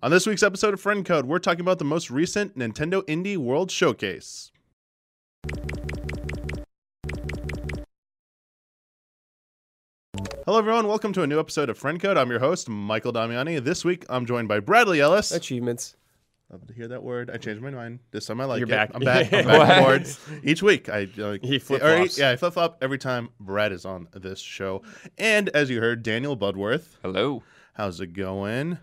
On this week's episode of Friend Code, we're talking about the most recent Nintendo Indie World Showcase. Hello, everyone. Welcome to a new episode of Friend Code. I'm your host, Michael Damiani. This week, I'm joined by Bradley Ellis. Achievements. Love to hear that word. I changed my mind. This time I like You're it. back. I'm back. I'm back on board. Each week, I like He or, flip-flops. Yeah, I flip flop every time Brad is on this show. And as you heard, Daniel Bloodworth. Hello. How's it going?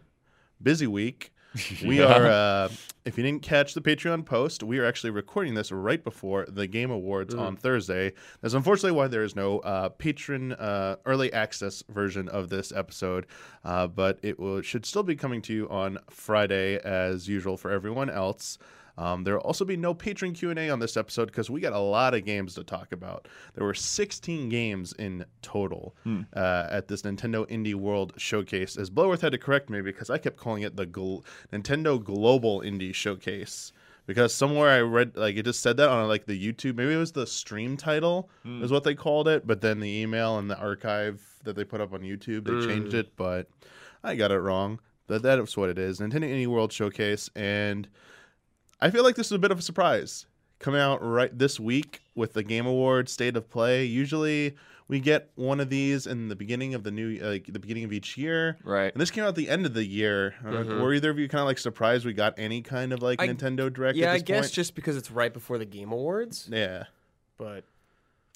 Busy week. We are. Uh, if you didn't catch the Patreon post, we are actually recording this right before the Game Awards on Thursday. That's unfortunately why there is no uh, patron uh, early access version of this episode, uh, but it will should still be coming to you on Friday as usual for everyone else. Um, there will also be no patron Q and A on this episode because we got a lot of games to talk about. There were 16 games in total uh, at this Nintendo Indie World Showcase. As Bloodworth had to correct me because I kept calling it the Gl- Nintendo Global Indie Showcase because somewhere I read like it just said that on like the YouTube. Maybe it was the stream title is what they called it, but then the email and the archive that they put up on YouTube they changed it. But I got it wrong. But that is what it is. Nintendo Indie World Showcase and. I feel like this is a bit of a surprise coming out right this week with the Game Awards State of Play. Usually we get one of these in the beginning of the new like the beginning of each year. Right. And this came out at the end of the year. Uh, Were either of you kind of like surprised we got any kind of like I- Nintendo Direct? Yeah, I guess point? just because it's right before the Game Awards, yeah. but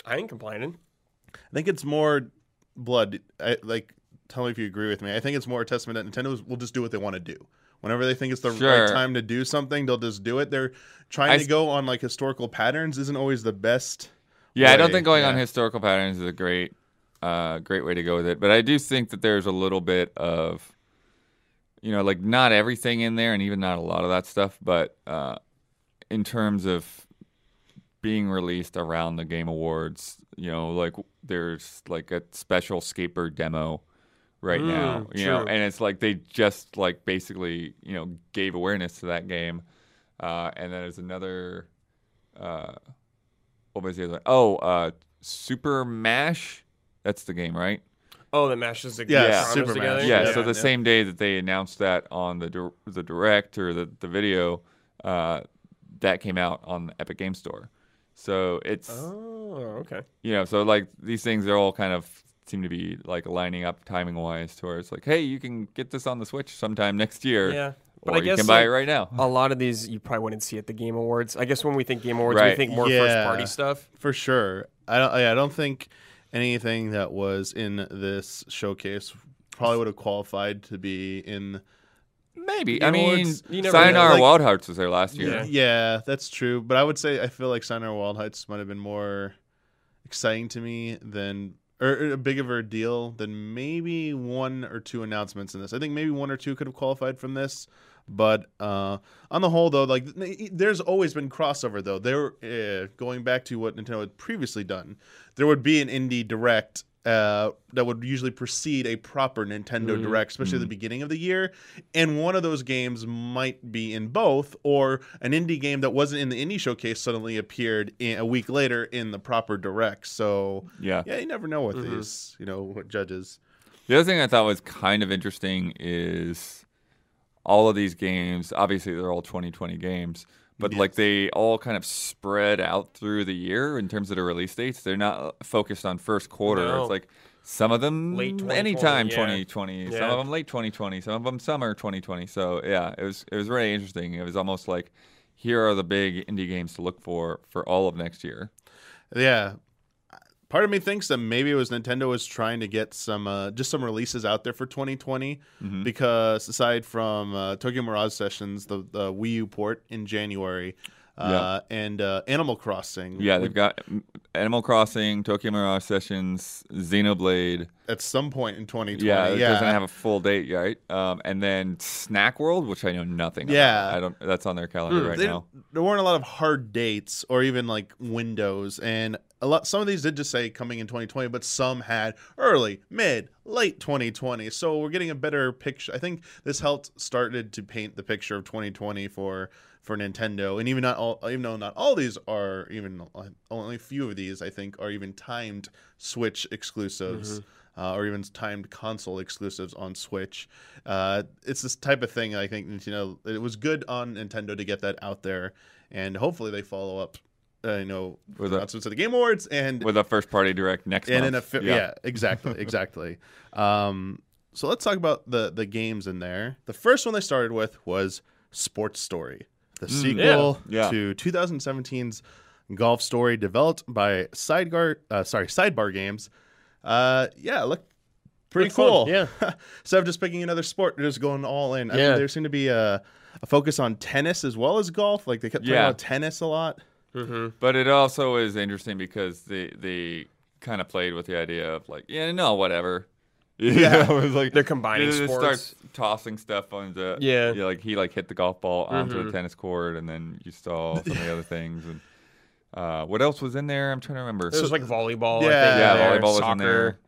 I ain't complaining. I think it's more blood. I, like, tell me if you agree with me. I think it's more a testament that Nintendo will just do what they want to do. Whenever they think it's the right time to do something, they'll just do it. They're trying I to go on like historical patterns. Isn't always the best. Yeah, I don't think going on historical patterns is a great, uh, great way to go with it. But I do think that there's a little bit of, you know, like not everything in there, and even not a lot of that stuff. But uh, in terms of being released around the Game Awards, you know, like there's like a special skateboard demo right now, Mm, you know, and it's like they just like basically, you know, gave awareness to that game. Uh, and then there's another. Uh, what was the other one? Oh, uh, Super Mash. That's the game, right? Oh, that mashes the Yeah, yeah, Super together. Mash. Yeah. Yeah, so the yeah. same day that they announced that on the dir- the direct or the the video, uh, that came out on the Epic Game Store. So it's Oh, okay. you know, so like these things are all kind of seem to be like lining up timing wise to where it's like, hey, you can get this on the Switch sometime next year. Yeah, Or but I you can buy like, it right now. a lot of these you probably wouldn't see at the Game Awards. I guess when we think Game Awards, we think more Yeah. first party stuff. For sure. I don't. I don't think anything that was in this showcase probably would have qualified to be in. Maybe. Game I mean, Awards, you Sayonara. Like- Wild Hearts was there last year. Yeah. Yeah, that's true. But I would say I feel like Sayonara Wild Hearts might have been more exciting to me than or, a big of a deal than maybe one or two announcements in this. I think maybe one or two could have qualified from this. But uh, on the whole, though, like there's always been crossover. Though there, uh, going back to what Nintendo had previously done, there would be an indie direct uh, that would usually precede a proper Nintendo mm-hmm. Direct, especially at the mm-hmm. beginning of the year. And one of those games might be in both, or an indie game that wasn't in the indie showcase suddenly appeared in, a week later in the proper Direct. So Yeah. yeah, you never know with mm-hmm. these, you know, what judges. The other thing I thought was kind of interesting is all of these games. Obviously, they're all 2020 games, but like they all kind of spread out through the year in terms of the release dates. They're not uh, focused on first quarter. No. It's like some of them Late 2020, anytime yeah. 2020, some of them late 2020, some of them summer 2020. So yeah, it was it was really interesting. It was almost like here are the big indie games to look for for all of next year. Yeah. Part of me thinks that maybe it was Nintendo was trying to get some uh, just some releases out there for 2020 Mm-hmm. because aside from uh, Tokyo Mirage Sessions, the, the Wii U port in January, uh, and uh, Animal Crossing, Yeah, they've got mm, Animal Crossing, Tokyo Mirage Sessions, Xenoblade. at some point in 2020. Yeah, it yeah, doesn't have a full date, right? Um, and then Snack World, which I know nothing. Yeah. about. I don't. That's on their calendar right They- now. There weren't a lot of hard dates or even like windows, and a lot. Some of these did just say coming in 2020, but some had early, mid, late 2020. So we're getting a better picture. I think this helped started to paint the picture of 2020 for for Nintendo, and even not all, even though not all these are even only a few of these, I think, are even timed Switch exclusives. uh, or even timed console exclusives on Switch. Uh, it's this type of thing. I think you know it was good on Nintendo to get that out there, and hopefully they follow up. Uh, you know, With announcements the Game Awards and with a first party direct next and month. in a fi- yeah. exactly exactly um so let's talk about the the games in there the first one they started with was sports story the sequel Mm, Yeah. to 2017's golf story developed by sidegar uh, sorry sidebar games uh yeah look pretty Looked fun, cool yeah. instead of just picking another sport they're just going all in i Yeah. mean there seemed to be a, a focus on tennis as well as golf like they kept talking Yeah. about tennis a lot But it also is interesting because they they kind of played with the idea of like, yeah, no, whatever. Yeah. it was like They're combining they sports. Start tossing stuff on the Yeah. like he like hit the golf ball onto Mhm. the tennis court, and then you saw some of the other things. And uh, what else was in there? I'm trying to remember. There's like volleyball. Yeah. I think, yeah, there, volleyball was soccer. in there.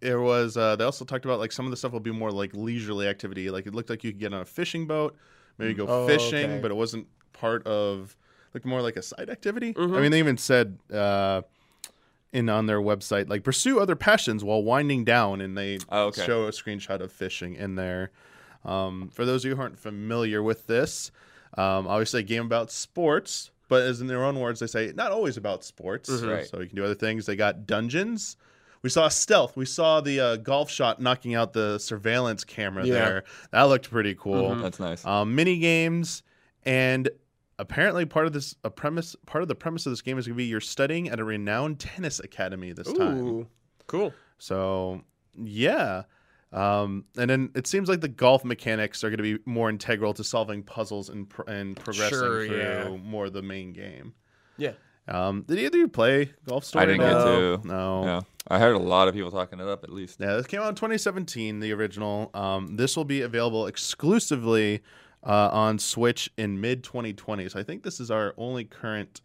It was. Uh, they also talked about like some of the stuff will be more like leisurely activity. Like it looked like you could get on a fishing boat, maybe go Oh, fishing, okay. but it wasn't part of. Looked more like a side activity. Mhm. I mean, they even said uh, in on their website like pursue other passions while winding down, and they Oh, okay. show a screenshot of fishing in there. Um, for those of you who aren't familiar with this, um, obviously a game about sports, but as in their own words, they say not always about sports. Mhm. Right. So you can do other things. They got dungeons. We saw stealth. We saw the uh, golf shot knocking out the surveillance camera Yeah. there. That looked pretty cool. That's nice. Um, mini games, and apparently part of this a premise part of the premise of this game is going to be you're studying at a renowned tennis academy this time. Ooh, cool. So yeah. Um, and then it seems like the golf mechanics are going to be more integral to solving puzzles and pro- and progressing Sure, through yeah. more of the main game. Yeah. Um, did either of you play Golf Story? I didn't get to. No. Yeah, I heard a lot of people talking it up. At least. Yeah, this came out in 2017, the original. Um, this will be available exclusively uh, on Switch in mid 2020. So I think this is our only current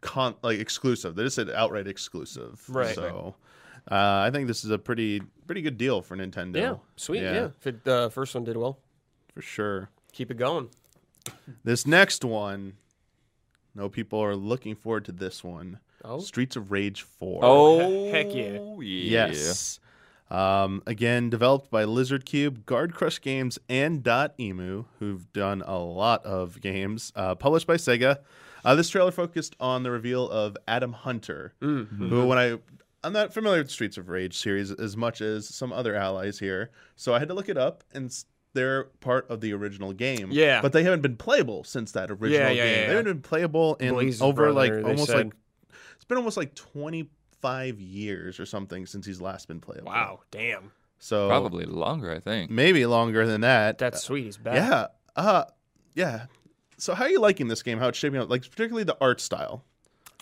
con like exclusive. They just said outright exclusive. Right. So uh, I think this is a pretty pretty good deal for Nintendo. Yeah, sweet. Yeah, if it, the first one did well, for sure. keep it going. This next one, no people are looking forward to this one. Oh, Streets of Rage 4. Oh, heck yeah. yeah. Yes. Um, again, developed by Lizardcube, Guard Crush Games, and DotEmu, who've done a lot of games. Uh, published by Sega. Uh, this trailer focused on the reveal of Adam Hunter, Mm-hmm. who, when I I'm not familiar with Streets of Rage series as much as some other allies here, so I had to look it up, and they're part of the original game. Yeah. but they haven't been playable since that original Yeah, yeah, game. yeah, They haven't been playable in Blaze's over like brother, they almost said. like it's been almost like 25 years or something since he's last been playable. wow, damn, So Probably longer, I think. maybe longer than that. that's sweet. He's back. yeah. Uh yeah. So how are you liking this game? How it's shaping up? Like particularly the art style.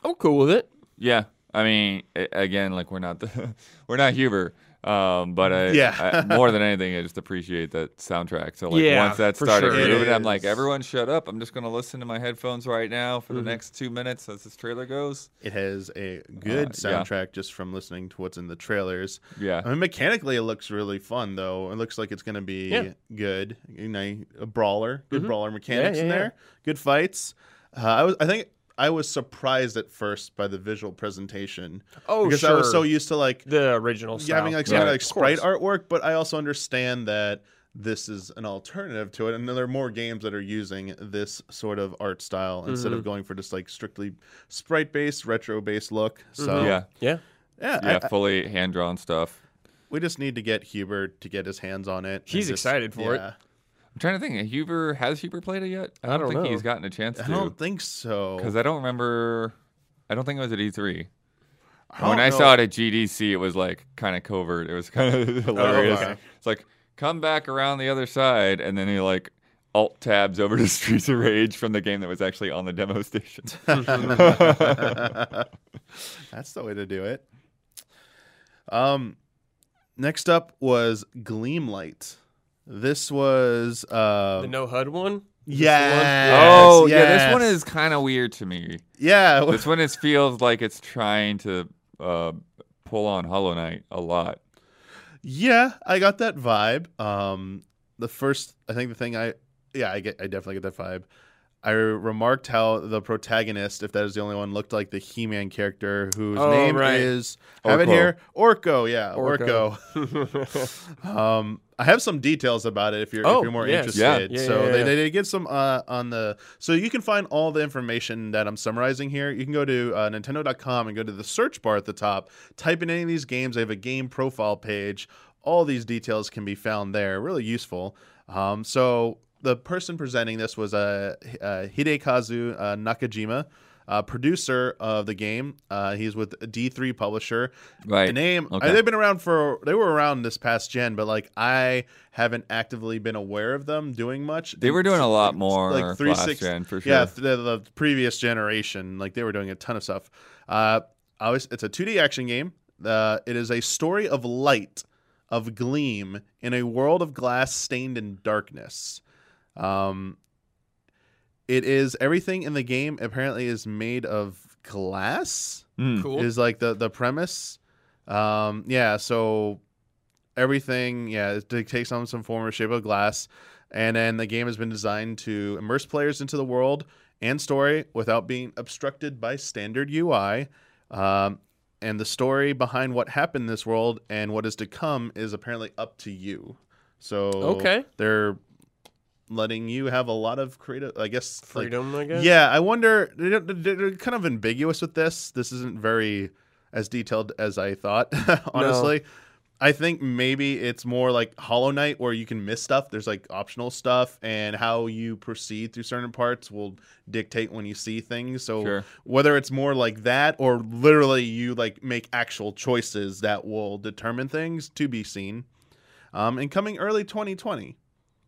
I'm cool with it. Yeah, I mean, again, like we're not the we're not Huber, um, but I, Yeah. I- more than anything, I just appreciate that soundtrack. So like Yeah, once that started sure. Moving, I'm like, everyone, shut up! I'm just gonna listen to my headphones right now for the Mm-hmm. next two minutes as this trailer goes. It has a good Uh, yeah. soundtrack just from listening to what's in the trailers. Yeah, I mean, mechanically, it looks really fun though. It looks like it's going to be Yeah. good. You know, a brawler, good Mhm. brawler mechanics Yeah, in yeah, there. Good fights. Uh, I was, I think, I was surprised at first by the visual presentation Oh, because sure. I was so used to like the original style. having like some Yeah, kind of like sprite course. artwork, but I also understand that this is an alternative to it, and there are more games that are using this sort of art style instead Mm-hmm. of going for just like strictly sprite based, retro based look. So Mm-hmm. yeah, yeah. yeah, yeah, I- I- fully hand drawn stuff. we just need to get Huber to get his hands on it. He's just- excited for it. Yeah. I'm trying to think. Huber has Huber played it yet? I don't think know. he's gotten a chance to. I to don't think so. because I don't remember. I don't think it was at E3. I when don't I know. saw it at GDC, it was like kind of covert. It was kind of hilarious. okay. It's like come back around the other side, and then he like alt tabs over to Streets of Rage from the game that was actually on the demo station. That's the way to do it. Um, next up was Gleamlight. This was uh, The no HUD one. yes, oh yeah, this one is kind of weird to me. yeah. This one is feels like it's trying to uh, pull on Hollow Knight a lot. Yeah, I got that vibe. Um, the first, I think the thing I, yeah, I get, I definitely get that vibe. I remarked how the protagonist, if that is the only one, looked like the He-Man character whose Oh, name right. is have it here Orko. Yeah, Orko. Orko. um, I have some details about it if you're Oh, if you're more yes. interested. Yeah. Yeah, so yeah, they, they did get some uh, on the so you can find all the information that I'm summarizing here. You can go to uh, Nintendo.com and go to the search bar at the top. Type in any of these games. They have a game profile page. All these details can be found there. Really useful. Um, so the person presenting this was uh, uh, Hidekazu uh, Nakajima. Uh, producer of the game, uh, he's with D3 Publisher. Right. The name Okay. they've been around for they were around this past gen, but like I haven't actively been aware of them doing much. They were doing a lot more like last 360 gen, for Yeah, sure. the, the previous generation, like they were doing a ton of stuff. Uh, it's a 2D action game. Uh, it is a story of light, of gleam in a world of glass stained in darkness. Um, it is everything in the game apparently is made of glass Mm. cool. is like the the premise. Um, yeah, so everything, yeah, it takes on some form or shape of glass, and then the game has been designed to immerse players into the world and story without being obstructed by standard UI. Um, and the story behind what happened in this world and what is to come is apparently up to you. So Okay. they're letting you have a lot of creative, I guess, like, Freedom, I guess. yeah, I wonder. They're, they're kind of ambiguous with this. This isn't very as detailed as I thought. honestly, I think maybe it's more like Hollow Knight, where you can miss stuff. There's like optional stuff, and how you proceed through certain parts will dictate when you see things. So Sure. whether it's more like that, or literally you like make actual choices that will determine things, to be seen. Um, and coming early 2020.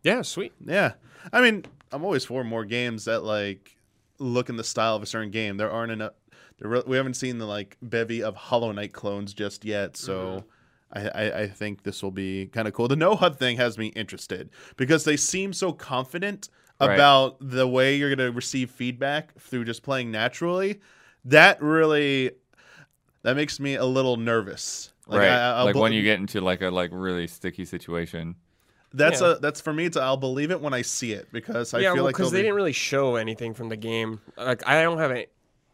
Yeah, sweet. Yeah, I mean, I'm always for more games that like look in the style of a certain game. There aren't enough. There re- we haven't seen the like bevy of Hollow Knight clones just yet, so. Mm-hmm. I, I, I think this will be kind of cool. The No HUD thing has me interested because they seem so confident Right. about the way you're going to receive feedback through just playing naturally. That really that makes me a little nervous. right. I- like bel- when you get into like a like really sticky situation. That's Yeah. a that's for me. It's I'll believe it when I see it because I yeah, feel well, like because they'll be- didn't really show anything from the game. Like, I don't have any.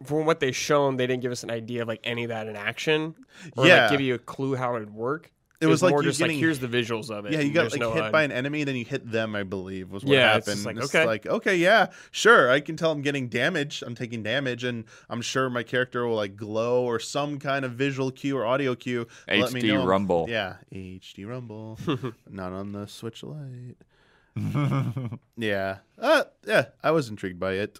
From what they shown, they didn't give us an idea of like any of that in action, or Yeah. like give you a clue how it'd work. It was like more you just getting- like here's the visuals of it. Yeah, you got like no hit HUD. by an enemy, then you hit them. I believe was what Yeah, happened. just like, It's okay. like okay, yeah, sure. I can tell I'm getting damage. I'm taking damage, and I'm sure my character will like glow or some kind of visual cue or audio cue. to let me HD know I'm- Rumble. Yeah, HD Rumble, not on the Switch Lite. yeah, uh, yeah. I was intrigued by it.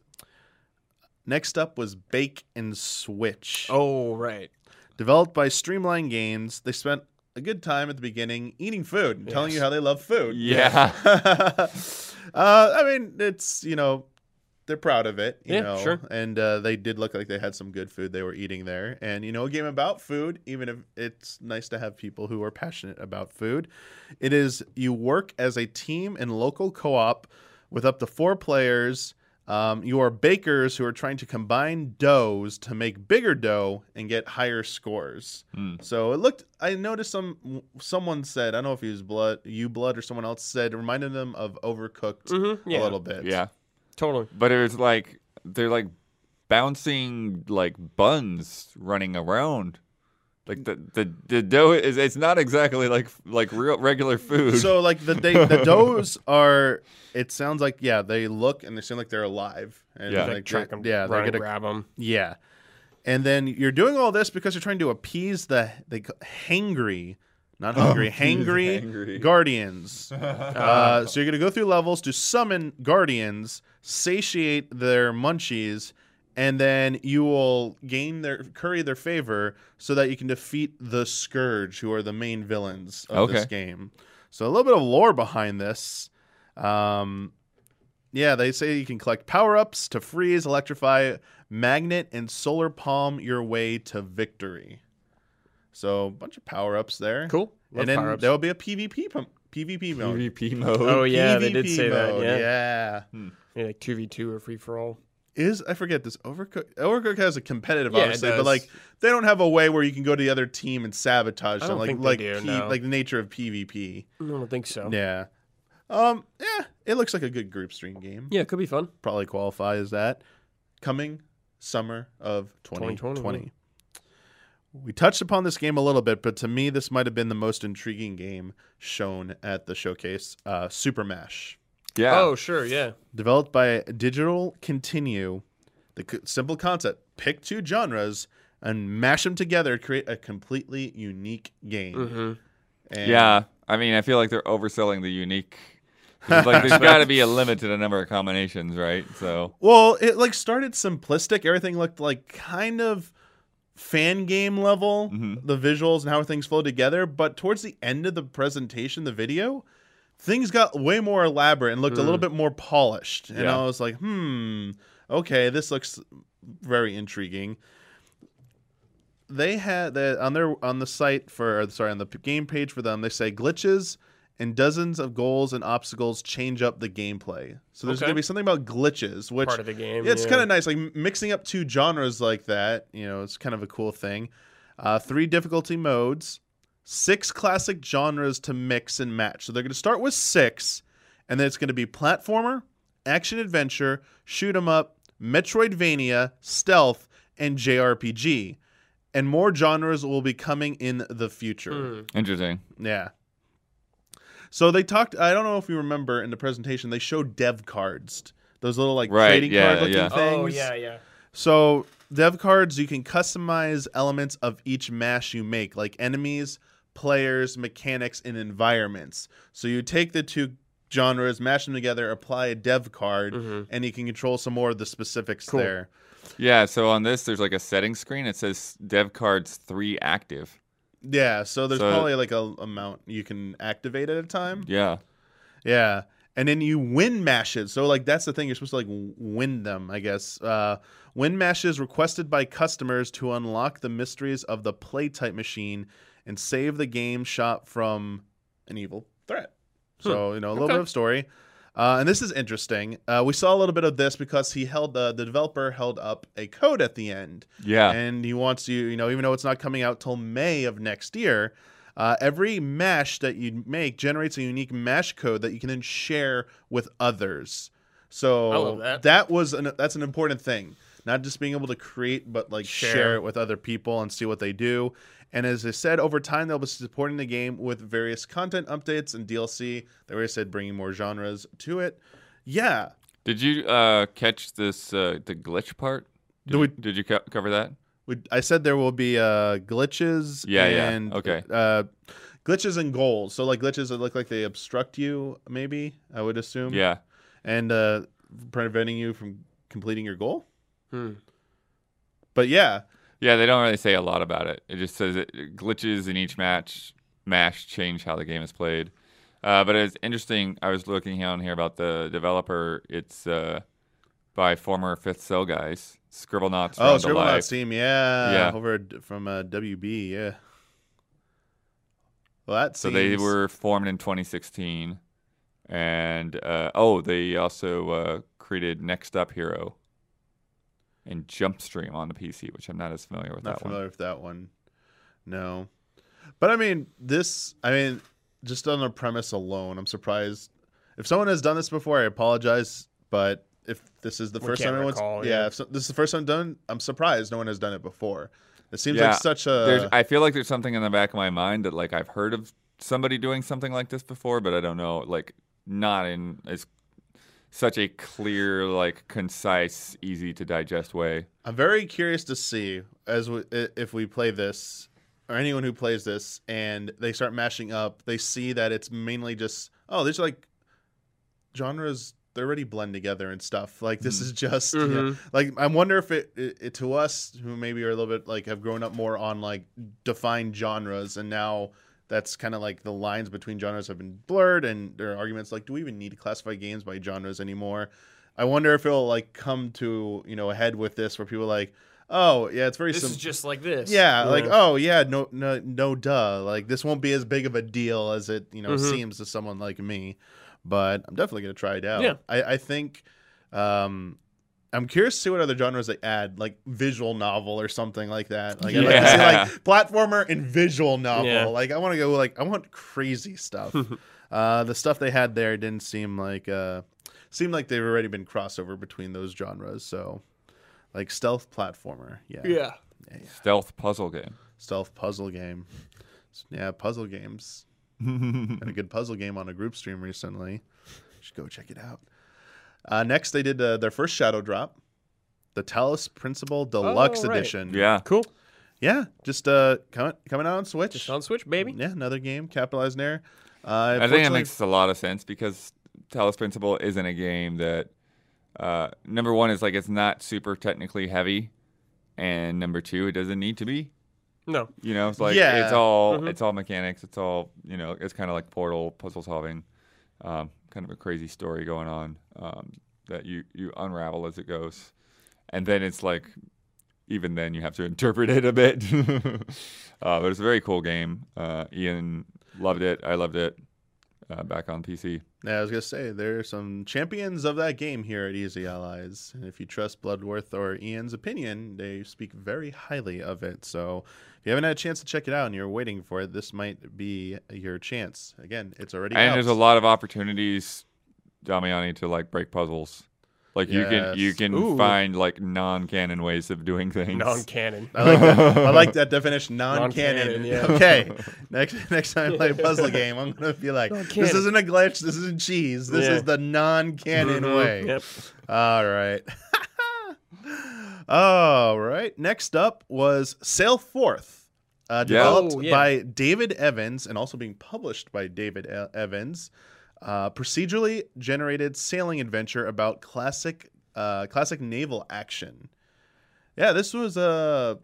Next up was Bake and Switch. Oh right. Developed by Streamline Games, they spent a good time at the beginning eating food and telling you how they love food. Yeah. uh, I mean, it's you know, they're proud of it. You Yeah, know, sure. And uh, they did look like they had some good food they were eating there. And you know, a game about food, even if it's nice to have people who are passionate about food. It is you work as a team in local co-op with up to four players. Um, you are bakers who are trying to combine doughs to make bigger dough and get higher scores. Hmm. So it looked. I noticed some. Someone said, I don't know if it was blood, you blood, or someone else said, it reminded them of Overcooked Mhm, yeah. a little bit. Yeah. Totally. But it was like they're like bouncing like buns running around. Like the the, the dough is it's not exactly like like real regular food. So like the they, the doughs are. It sounds like yeah, they look and they seem like they're alive. And Yeah. Like, like track they- them. Yeah, they're and gonna grab them. Yeah. And then you're doing all this because you're trying to appease the the hangry, not hungry, hangry, hangry. guardians. uh, so you're gonna go through levels to summon guardians, satiate their munchies, and then you will gain their curry their favor so that you can defeat the scourge, who are the main villains of this Okay. game. So a little bit of lore behind this. Um, yeah, they say you can collect power ups to freeze, electrify, magnet, and solar palm your way to victory. So a bunch of power ups there. Cool. Love and then power-ups. there will be a PvP pump, PvP mode. PvP mode. Oh yeah, they did PvP say that. mode, Yeah. yeah. Yeah, like two v two or free for all. Is I forget this Overcook. Overcook has a competitive, Yeah, obviously, but like they don't have a way where you can go to the other team and sabotage them, like like do, P- no. like the nature of PvP. I don't think so. Yeah. Um. Yeah. it looks like a good group stream game. Yeah, it could be fun. Probably qualify as that. Coming summer of 2020. 2020. We touched upon this game a little bit, but to me, this might have been the most intriguing game shown at the showcase. Uh, Super Mash, Yeah. Oh, sure, yeah. developed by Digital Continue. The c- simple concept: pick two genres and mash them together to create a completely unique game. Mm-hmm. And Yeah, I mean, I feel like they're overselling the unique. like, there's got to be a limit to the number of combinations, right? So, Well, it like started simplistic. Everything looked like kind of fan game level, Mhm. the visuals and how things flow together. But towards the end of the presentation, the video, things got way more elaborate and looked a little bit more polished. And Yeah. I was like, hmm, okay, this looks very intriguing. They had that on their on the site for sorry on the game page for them. They say glitches and dozens of goals and obstacles change up the gameplay. So there's Okay. going to be something about glitches, which Part of the game. yeah, it's yeah. kind of nice. Like mixing up two genres like that, you know, it's kind of a cool thing. Uh, three difficulty modes, six classic genres to mix and match. So they're going to start with six, and then it's going to be platformer, action adventure, shoot 'em up, Metroidvania, stealth, and JRPG. And more genres will be coming in the future. Mm. interesting. Yeah. So they talked. I don't know if you remember in the presentation they showed dev cards, those little like Right, trading yeah, card looking yeah. things. Oh, yeah, yeah. So dev cards, you can customize elements of each mash you make, like enemies, players, mechanics, and environments. So you take the two genres, mash them together, apply a dev card, Mhm. and you can control some more of the specifics Cool. there. Yeah. So on this, there's like a settings screen. It says dev cards three active. Yeah. So there's So- probably like a amount you can activate at a time. Yeah. Yeah. And then you win mashes. So like that's the thing. You're supposed to like win them, I guess. Uh, win mashes requested by customers to unlock the mysteries of the play type machine and save the game shop from an evil threat. So you know a little Okay. bit of story. Uh, and this is interesting. Uh, we saw a little bit of this because he held uh, the developer held up a code at the end Yeah. and he wants you, you know, even though it's not coming out till May of next year, uh, every mash that you make generates a unique mash code that you can then share with others. So love that. was an, that's an important thing. Not just being able to create, but like share. Share. it with other people and see what they do. And as I said, over time they'll be supporting the game with various content updates and DLC. They already said bringing more genres to it. Yeah, Did you uh, catch this uh, the glitch part? Did, we- you, did you co- cover that? We, I said there will be uh, glitches. Yeah, yeah. and, Okay. Uh, glitches and goals. So like glitches that look like they obstruct you, maybe I would assume. Yeah. And uh, preventing you from completing your goal. Hmm. But yeah, Yeah, they don't really say a lot about it. It just says it glitches in each match mash change how the game is played. Uh, but it's interesting. I was looking down here about the developer. It's uh, by former Fifth Cell guys, Scribblenauts. oh, Scribblenauts team, yeah, Yeah. over from uh, WB, yeah. Well, that So they were formed in 2016, and uh, oh, they also uh, created Next Up Hero and Jumpstream on the PC, which I'm not as familiar with not that familiar with that one. No, but I mean this. I mean, just on the premise alone, I'm surprised. If someone has done this before, I apologize. But if this is the We first time anyone's, recall, yeah, yeah. if so, this is the first time done, I'm surprised no one has done it before. It seems Yeah, like such there's, a I feel like there's something in the back of my mind that like I've heard of somebody doing something like this before, but I don't know, like not in as such a clear, like concise, easy to digest way. I'm very curious to see as we, if we play this or anyone who plays this and they start mashing up, they see that it's mainly just oh, there's like genres they already blend together and stuff. Like this Mhm. is just you know, Mhm. like I wonder if it, it, it to us who maybe are a little bit like have grown up more on like defined genres and now that's kind of like the lines between genres have been blurred and there are arguments like do we even need to classify games by genres anymore i wonder if it'll like come to you know a head with this where people are like oh yeah it's very This sim- is just like this. yeah, like oh yeah, no, no, no, duh. Like this won't be as big of a deal as it you know Mhm. seems to someone like me, but I'm definitely gonna try it out. Yeah. I, I think, um, I'm curious to see what other genres they add, like visual novel or something like that. Like I'd like to see like platformer and visual novel. Yeah. Like I want to go like I want crazy stuff. Uh, the stuff they had there didn't seem like uh, seemed like they've already been crossover between those genres. So, like stealth platformer, yeah, Yeah. Stealth puzzle game. stealth puzzle game, yeah, puzzle games. Had a good puzzle game on a group stream recently. You should go check it out. Uh, next, they did uh, their first shadow drop, the Talos Principle Deluxe Oh, right. Edition. Yeah. Cool. yeah, just uh, coming coming out on Switch. Just on Switch, baby. Yeah, another game capitalized there. Uh, I think it makes a lot of sense because Talos Principle isn't a game that uh, number one is like it's not super technically heavy, and number two, it doesn't need to be. No. You know, it's like Yeah. it's all Mhm. it's all mechanics. It's all you know. It's kind of like Portal puzzle solving, um, kind of a crazy story going on um, that you you unravel as it goes, and then it's like even then you have to interpret it a bit. uh, but it's a very cool game. Uh, Ian loved it. I loved it. Uh, back on PC. Yeah, I was gonna say there are some champions of that game here at Easy Allies, and if you trust Bloodworth or Ian's opinion, they speak very highly of it. So if you haven't had a chance to check it out and you're waiting for it, this might be your chance. Again, it's already And out. there's a lot of opportunities, Damiani, to like break puzzles. Like you can you Yes. can Ooh. find like non-canon ways of doing things. Non-canon. I like that. I like that definition. Non-canon. Non-canon, yeah. Okay. Next next time I play a puzzle game, I'm gonna be like, this Non-canon. isn't a glitch. This isn't cheese. This Yeah. is the non-canon Mhm. way. Yep. All right. All right. Next up was Sail Forth, uh, Yeah. developed Oh, yeah. by David Evans and also being published by David E- Evans. Uh, procedurally generated sailing adventure about classic uh, classic naval action. Yeah, this was a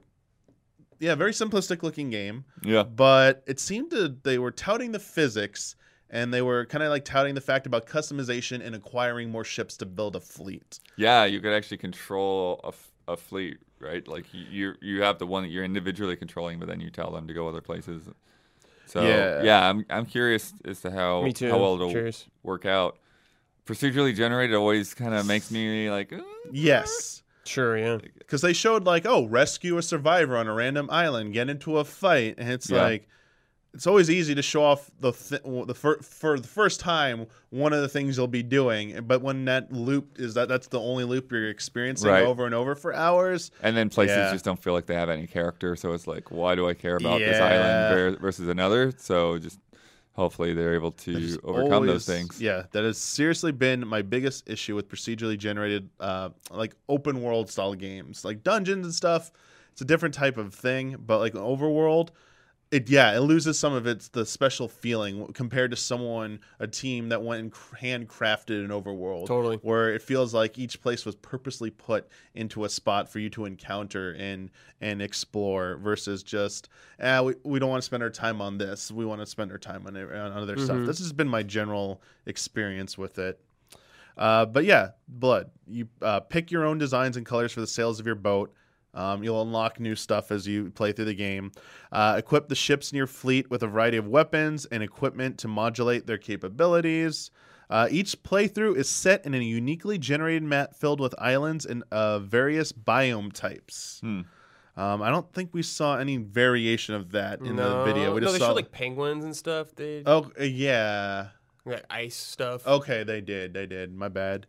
yeah very simplistic looking game Yeah. but it seemed to they were touting the physics and they were kind of like touting the fact about customization and acquiring more ships to build a fleet. Yeah, you could actually control a, f- a fleet, right? Like you you you have the one that you're individually controlling, but then you tell them to go other places. So Yeah. yeah, I'm I'm curious as to how Me too. how well it'll work out. Procedurally generated always kind of makes me like, "Uh, Yes, Sure. Yeah. because they showed like, oh, rescue a survivor on a random island, get into a fight, and it's Yeah. like. It's always easy to show off the th- the fir- for the first time one of the things you'll be doing, but when that loop is that that's the only loop you're experiencing Right. over and over for hours. and then places Yeah. just don't feel like they have any character. So it's like, why do I care about this island versus another? So just hopefully they're able to overcome always- those things. Yeah, that has seriously been my biggest issue with procedurally generated, uh, like open world style games, like dungeons and stuff. It's a different type of thing, but like overworld, it yeah, it loses some of its the special feeling compared to someone a team that went and handcrafted an overworld. Totally. where it feels like each place was purposely put into a spot for you to encounter and and explore versus just ah we, we don't want to spend our time on this we want to spend our time on, it- on other stuff Mhm. this has been my general experience with it uh, but yeah blood you uh, pick your own designs and colors for the sails of your boat um, you'll unlock new stuff as you play through the game. Uh, equip the ships in your fleet with a variety of weapons and equipment to modulate their capabilities. Uh, each playthrough is set in a uniquely generated map filled with islands and uh, various biome types. Hmm. Um, I don't think we saw any variation of that in no, the video. We no, just they saw showed like penguins and stuff. They oh uh, yeah, like ice stuff. Okay, they did. They did. My bad.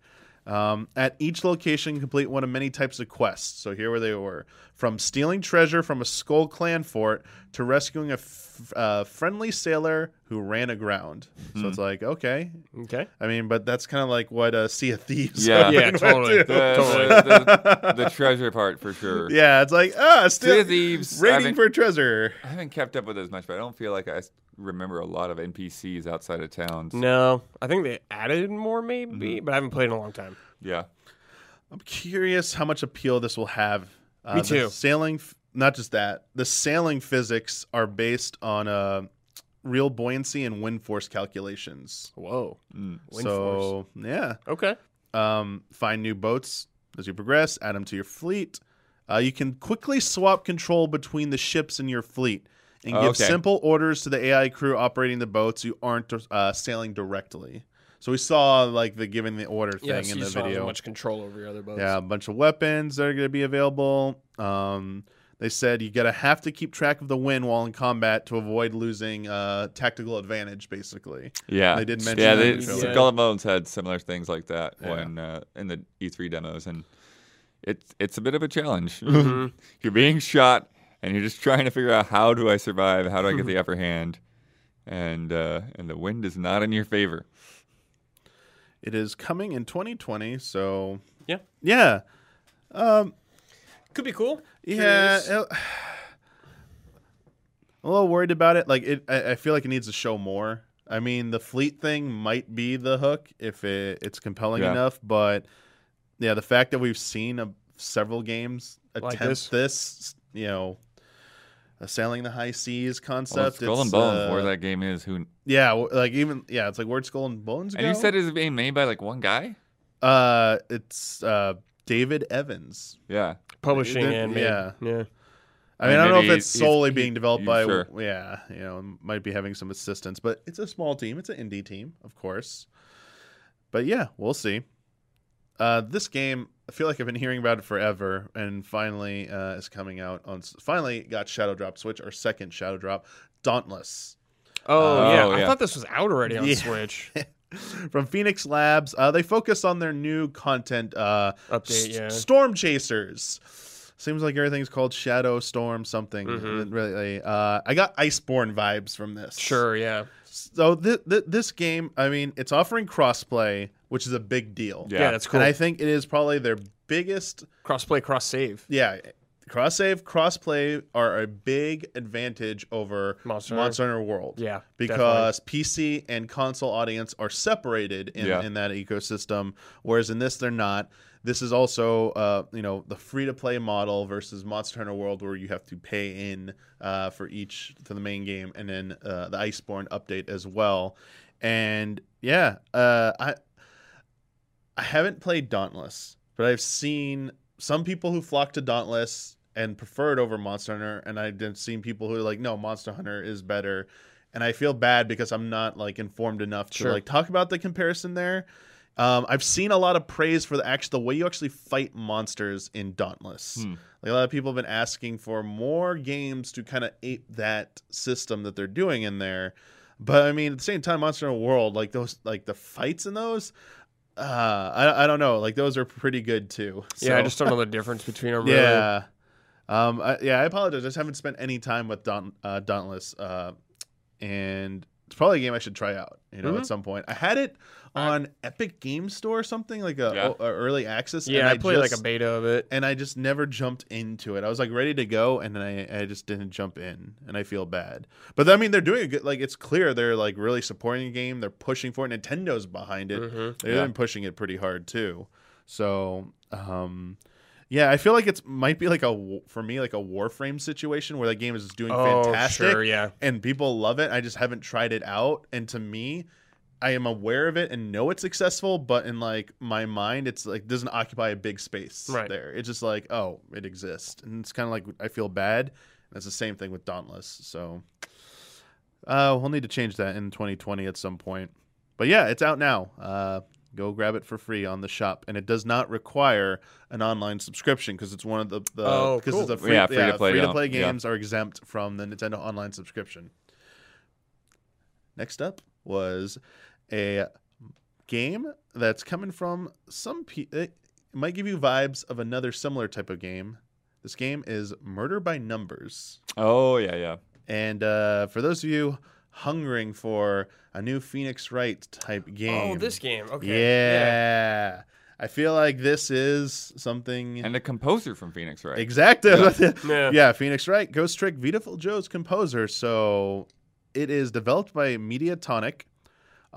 Um, at each location, complete one of many types of quests. So here where they were from stealing treasure from a Skull Clan fort to rescuing a f- uh, friendly sailor who ran aground. So it's like, okay. Okay. I mean, but that's kind of like what uh, Sea of Thieves. Yeah. Yeah, totally. The, Totally. the, the, the treasure part for sure. yeah, it's like, ah, Sea of Thieves. Raiding for treasure. I haven't kept up with it as much, but I don't feel like I s- remember a lot of NPCs outside of towns. No, I think they added more Mm-hmm. maybe, but I haven't played in a long time. Yeah. I'm curious how much appeal this will have. Uh, Me too. Sailing, f- not just that. The sailing physics are based on uh, real buoyancy and wind force calculations. Whoa. Mm. Wind so yeah, Okay. um, find new boats as you progress. Add them to your fleet. Uh, you can quickly swap control between the ships in your fleet and give Okay. simple orders to the AI crew operating the boats who aren't uh, sailing directly. So we saw like the giving the order thing Yes, in you the saw video. much control over your other boats. Yeah, a bunch of weapons that are going to be available. Um, they said you gotta have to keep track of the win while in combat to avoid losing uh, tactical advantage. Basically, Yeah, They did mention Yeah, that they, in the trailer. Skull and Bones had similar things like that Yeah. when uh, in the E3 demos, and it's it's a bit of a challenge. Mm-hmm. you're being shot, and you're just trying to figure out how do I survive? How do I get the upper hand? And uh, and the wind is not in your favor. it is coming in 2020. So Yeah. yeah, Could be cool. yeah. It- I'm a little worried about it. Like it, I, I feel like it needs to show more. I mean, the fleet thing might be the hook if it, it's compelling Yeah. enough, but yeah, the fact that we've seen a, several games Like attempt this? this, you know, sailing the high seas Well, concept. Skull it's, and Bones, uh, where that game is, who? Yeah, like even yeah, it's like where'd Skull and Bones And you said it's being made by like one guy. uh, it's uh David Evans. Yeah, Publishing Then- and made. yeah. yeah. I mean, And I don't know if it's solely being developed by sure? yeah, you know, might be having some assistance, but it's a small team. It's an indie team, of course. But yeah, we'll see. Uh, this game, I feel like I've been hearing about it forever, and finally uh, is coming out on. Finally, got Shadow Drop Switch, our second Shadow Drop, Dauntless. Oh, Oh, yeah. I thought this was out already on Yeah. Switch. from Phoenix Labs. Uh, they focus on their new content uh, Update, s- yeah. Storm Chasers. Seems like everything's called Shadow Storm something. Mhm. Really, uh, I got Iceborne vibes from this. Sure, yeah. So th- th- this game, I mean, it's offering crossplay, which is a big deal. Yeah. Yeah, that's cool. And I think it is probably their biggest. Crossplay, cross save. Yeah, cross save, crossplay are a big advantage over Monster Monster, Hunter. Hunter World. Yeah. because PC and console audience are separated in, Yeah. in that ecosystem, whereas in this they're not. This is also, uh, you know, the free to play model versus Monster Hunter World, where you have to pay in uh, for each to the main game, and then uh, the Iceborne update as well. And yeah, uh, I I haven't played Dauntless, but I've seen some people who flock to Dauntless and prefer it over Monster Hunter, and I've seen people who are like, no, Monster Hunter is better. And I feel bad because I'm not like informed enough to Sure. like talk about the comparison there. Um, I've seen a lot of praise for the actual the way you actually fight monsters in Dauntless. Hmm. Like a lot of people have been asking for more games to kind of ape that system that they're doing in there. But I mean, at the same time, Monster Hunter World, like those, like the fights in those, uh, I, I don't know, like those are pretty good too. Yeah, I just don't know the difference between them. Really. yeah. Um, I, yeah, I apologize. I just haven't spent any time with Daunt, uh, Dauntless, uh, and it's probably a game I should try out. You know, Mhm. at some point. I had it on Epic Game Store or something like a, Yeah. a early access. and Yeah, I, played like a beta of it. and I just never jumped into it. I was like ready to go, and then I, I just didn't jump in, and I feel bad. But I mean, they're doing a good. Like it's clear they're like really supporting the game. They're pushing for it. Nintendo's behind it. Mhm. They've Yeah. been pushing it pretty hard too. So, um, yeah, I feel like it's might be like a for me like a Warframe situation where that game is doing Oh, fantastic sure, yeah. and people love it. I just haven't tried it out, and to me. I am aware of it and know it's successful, but in like my mind, it's like doesn't occupy a big space Right. there. It's just like, oh, it exists, and it's kind of like I feel bad. And it's the same thing with Dauntless. So, uh, we'll need to change that in 2020 at some point. But yeah, it's out now. Uh, go grab it for free on the shop, and it does not require an online subscription because it's one of the the Oh, because cool. it's a free Yeah, free-to-play free to play don't- yeah. games are exempt from the Nintendo Online subscription. Next up was a game that's coming from some pe- it might give you vibes of another similar type of game. This game is Murder by Numbers. Oh yeah, yeah. And uh, for those of you hungering for a new Phoenix Wright type game, Oh, this game. Okay. yeah, I feel like this is something And a composer from Phoenix Wright? exactly. Yeah. Yeah. Phoenix Wright, Ghost Trick, Beautiful Joe's composer. So it is developed by Mediatonic.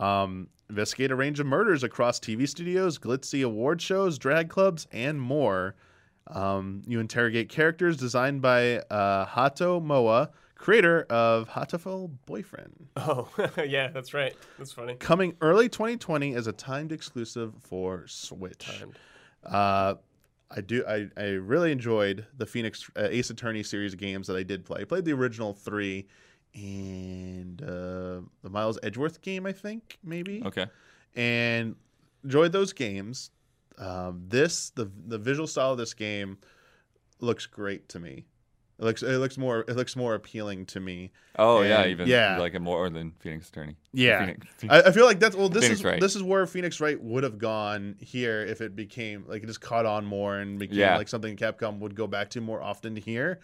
Um, investigate a range of murders across TV studios, glitzy award shows, drag clubs, and more. Um, you interrogate characters designed by uh, Hato Moa, creator of Hatoful Boyfriend. Oh, yeah, that's right. That's funny. Coming early 2020 as a timed exclusive for Switch. Uh, I do. I, I really enjoyed the Phoenix uh, Ace Attorney series of games that I did play. I played the original three and uh, the Miles Edgeworth game, I think maybe, Okay. and enjoyed those games. Um, this the the visual style of this game looks great to me. It looks it looks more it looks more appealing to me. Oh yeah, even yeah. like a more than Phoenix Attorney. Yeah. Phoenix, I, I feel like that's well. This Phoenix is Wright. this is where Phoenix Wright would have gone here if it became like it just caught on more and became Yeah. like something Capcom would go back to more often here.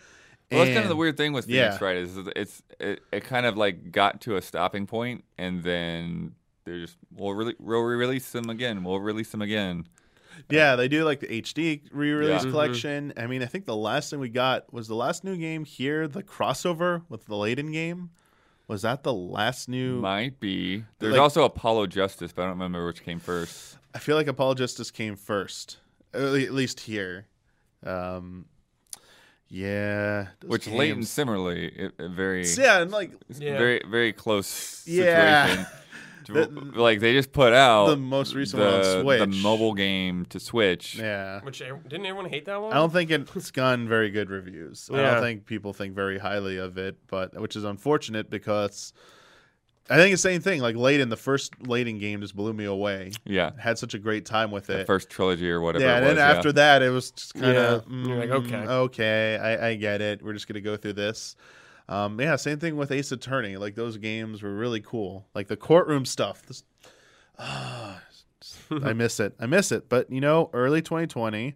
Well, that's kind of the weird thing with Phoenix, yeah. right? Is it's it, it kind of like got to a stopping point, and then they're just we'll, re- we'll release them again. We'll release them again. Yeah, they do like the HD re-release Yeah. collection. I mean, I think the last thing we got was the last new game here, the crossover with the Layton game. Was that the last new? Might be. There's Like- also Apollo Justice, but I don't remember which came first. I feel like Apollo Justice came first, at at least here. Um, yeah, those Which Layton games- similarly, it, it very, Yeah, and like Yeah. very, very close Yeah. situation. The- like they just put out the most recent the, one on Switch. the mobile game to Switch. Yeah. Which eh, didn't everyone hate that one? I don't think it's gotten very good reviews. I don't think people think very highly of it, but which is unfortunate because I think it's the same thing. Like Layton, the first Layton game just blew me away. Yeah, Had such a great time with the it. first trilogy or whatever. yeah, it and was, then after that, it was just kind of You're like, okay. okay, I, I get it. We're just gonna go through this. Um, yeah, same thing with Ace Attorney. Like those games were really cool. Like the courtroom stuff. This, ah, I miss it. I miss it. But you know, early 2020,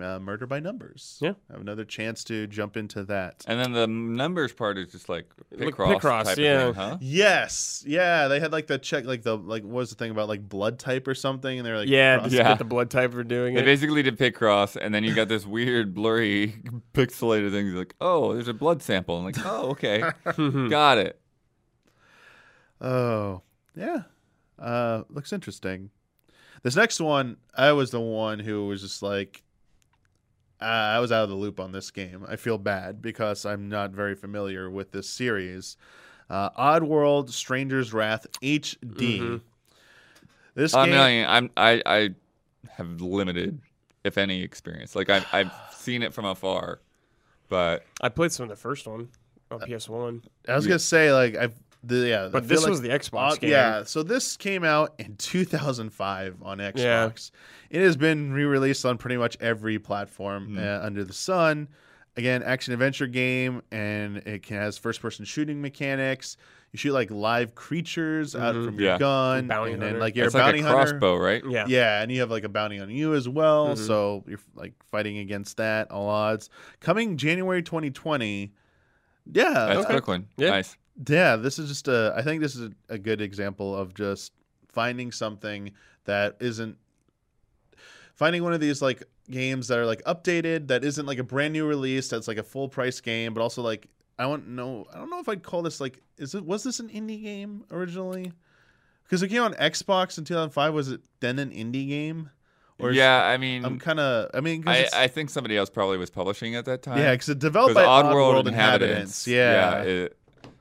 uh, Murder by Numbers. Yeah. I have another chance to jump into that. And then the numbers part is just like Like Picross, Picross, type yeah. of thing, huh? Yes, yeah, they had like the check, like the like what was the thing about like blood type or something, and they're like, yeah, cross- just Yeah. get the blood type for doing They it. They basically did Picross, and then you got this weird, blurry, pixelated thing. You're like, oh, there's a blood sample. I'm like, oh, okay, got it. Oh, yeah. Uh, looks interesting. This next one, I was the one who was just like, uh, I was out of the loop on this game. I feel bad because I'm not very familiar with this series. Uh, Oddworld: Stranger's Wrath HD. Mhm. This I'm game, telling I'm I I have limited, if any, experience. Like I've I've seen it from afar, but I played some of the first one on Uh, PS1, I was gonna say like I've the yeah, but this like was the Xbox Odd- game. Yeah, so this came out in 2005 on Xbox. Yeah. It has been re-released on pretty much every platform Hmm. uh, under the sun. Again, action adventure game, and it can, has first-person shooting mechanics. You shoot like live creatures out Mhm. from your Yeah. gun, Bounty and then like you're it's a like bounty a hunter. crossbow, right? yeah, Yeah, and you have like a bounty on you as well. Mhm. So you're like fighting against that all odds. Coming January 2020. Yeah, That's okay. a quick one. Yeah. Nice. Yeah, this is just a. I think this is a, a good example of just finding something that isn't finding one of these like games that are like updated that isn't like a brand new release that's like a full price game, but also like I want know. I don't know if I'd call this like is it was this an indie game originally? Because it came on Xbox in 2005. Was it then an indie game? is- yeah, I mean, I'm kind of. I mean, I, I think somebody else probably was publishing at that time. yeah, because it developed by Oddworld Oddworld Inhabitants. Inhabitants. Yeah. it,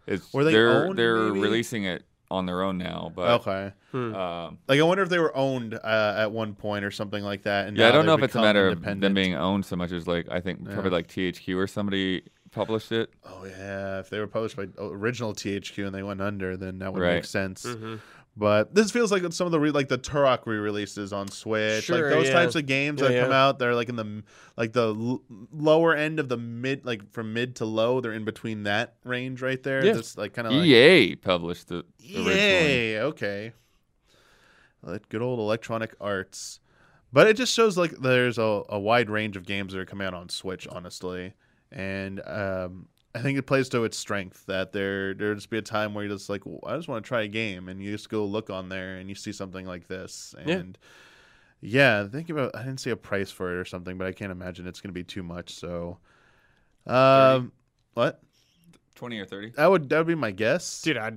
it's Were they they're owned, they're maybe? releasing it on their own now, but okay. Hmm. um, Like I wonder if they were owned uh, at one point or something like that. And yeah, I don't know if it's a matter of them being owned so much as like I think probably Yeah. like THQ or somebody published it. Oh yeah, if they were published by original THQ and they went under, then that would make Right. sense. Mhm. But this feels like some of the re- like the Turok re-releases on Switch, Sure, like those yeah. types of games that Yeah, come out. They're like in the like the l- lower end of the mid, like from mid to low. They're in between that range right there. Yeah. This like kind of like EA published it originally. Yay! Okay. That good old Electronic Arts. But it just shows like there's a, a wide range of games that are coming out on Switch, honestly. And um, I think it plays to its strength that there there just be a time where you're just like, well, I just want to try a game, and you just go look on there and you see something like this, and yeah, think about I didn't see a price for it or something, but I can't imagine it's going to be too much. So, um, what Twenty or thirty. that would that would be my guess, dude, I,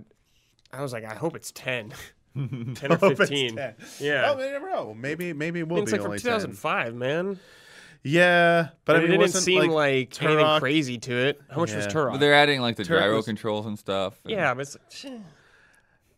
I was like, I hope it's 10, 10 I or hope it's 15. 10. Yeah, Oh, we never know. Maybe maybe it I will mean, it's be like from only 10. 2005, man. Yeah, but I mean, it didn't wasn't, seem like, Turok- anything crazy to it. How much was Yeah. Turok? But they're adding like the Turok gyro was- controls and stuff. and- yeah, but it's like.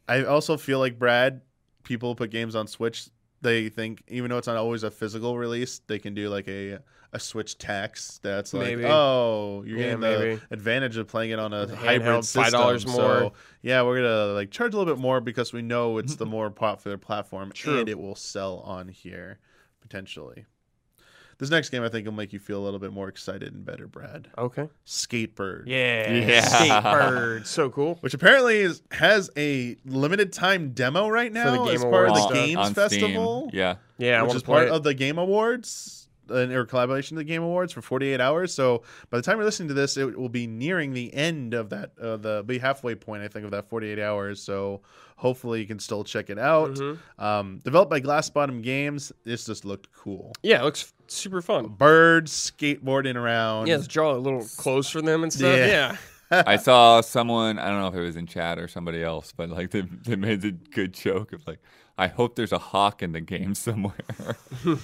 I also feel like Brad. People put games on Switch. They think even though it's not always a physical release, they can do like a a Switch tax. That's like, Maybe. oh, you're Yeah, getting the maybe. advantage of playing it on a hybrid system. $5 So more. yeah, we're gonna like charge a little bit more because we know it's the more popular platform True. and it will sell on here potentially. This next game I think will make you feel a little bit more excited and better, Brad. Okay. Skatebird. Yeah. Yeah. Skatebird. So cool. Which apparently is, has a limited time demo right now Game as part of the stuff. Games on Festival. Steam. Yeah. Yeah. Which is part it. of the Game Awards uh, or collaboration of the Game Awards for 48 hours. So by the time you're listening to this, it will be nearing the end of that, uh, the be halfway point, I think, of that 48 hours. So hopefully you can still check it out. Mm-hmm. Um, developed by Glass Bottom Games. This just looked cool. Yeah, it looks super fun. Birds skateboarding around. Yeah, let's draw a little clothes for them and stuff. Yeah. Yeah. I saw someone, I don't know if it was in chat or somebody else, but like they, they made a good joke of like, I hope there's a hawk in the game somewhere. Ooh.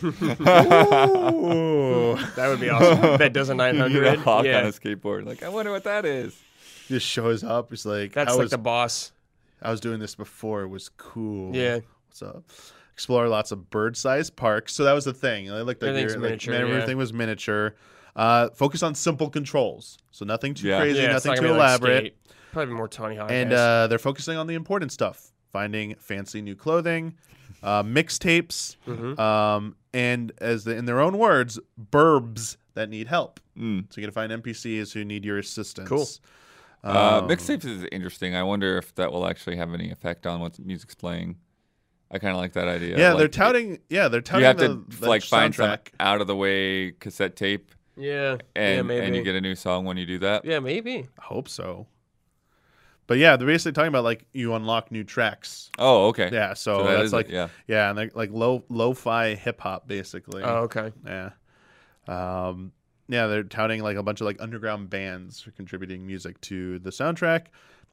That would be awesome. Bet does a a 900. hawk yeah. on a skateboard. Like, I wonder what that is. just shows up. It's like That's I like was the boss. I was doing this before. It was cool. Yeah. What's up? Explore lots of bird-sized parks. So that was the thing. I looked like, your- like, miniature, man, yeah. everything was miniature. Uh, focus on simple controls. So nothing too Yeah. crazy, Yeah, nothing too gonna like elaborate. Probably more Tony Hawk. and uh, they're focusing on the important stuff: finding fancy new clothing, uh, mixtapes, Mhm. um, and as the, in their own words, burbs that need help. Mm. So you got to find NPCs who need your assistance. Cool. Uh, Um, mixtapes is interesting. I wonder if that will actually have any effect on what music's playing. I kind of like that idea. Yeah, Like, they're touting. Yeah, they're touting. You touting have the, to the like find some soundtrack. out of the way cassette tape, yeah. yeah, and maybe. and you get a new song when you do that. yeah, maybe. I hope so. But yeah, they're basically talking about like you unlock new tracks. Oh, okay. Yeah, so, So that that's is it, like yeah. yeah, and they're like low lo-fi hip hop basically. Oh, okay. Yeah. Um yeah, they're touting like a bunch of like underground bands for contributing music to the soundtrack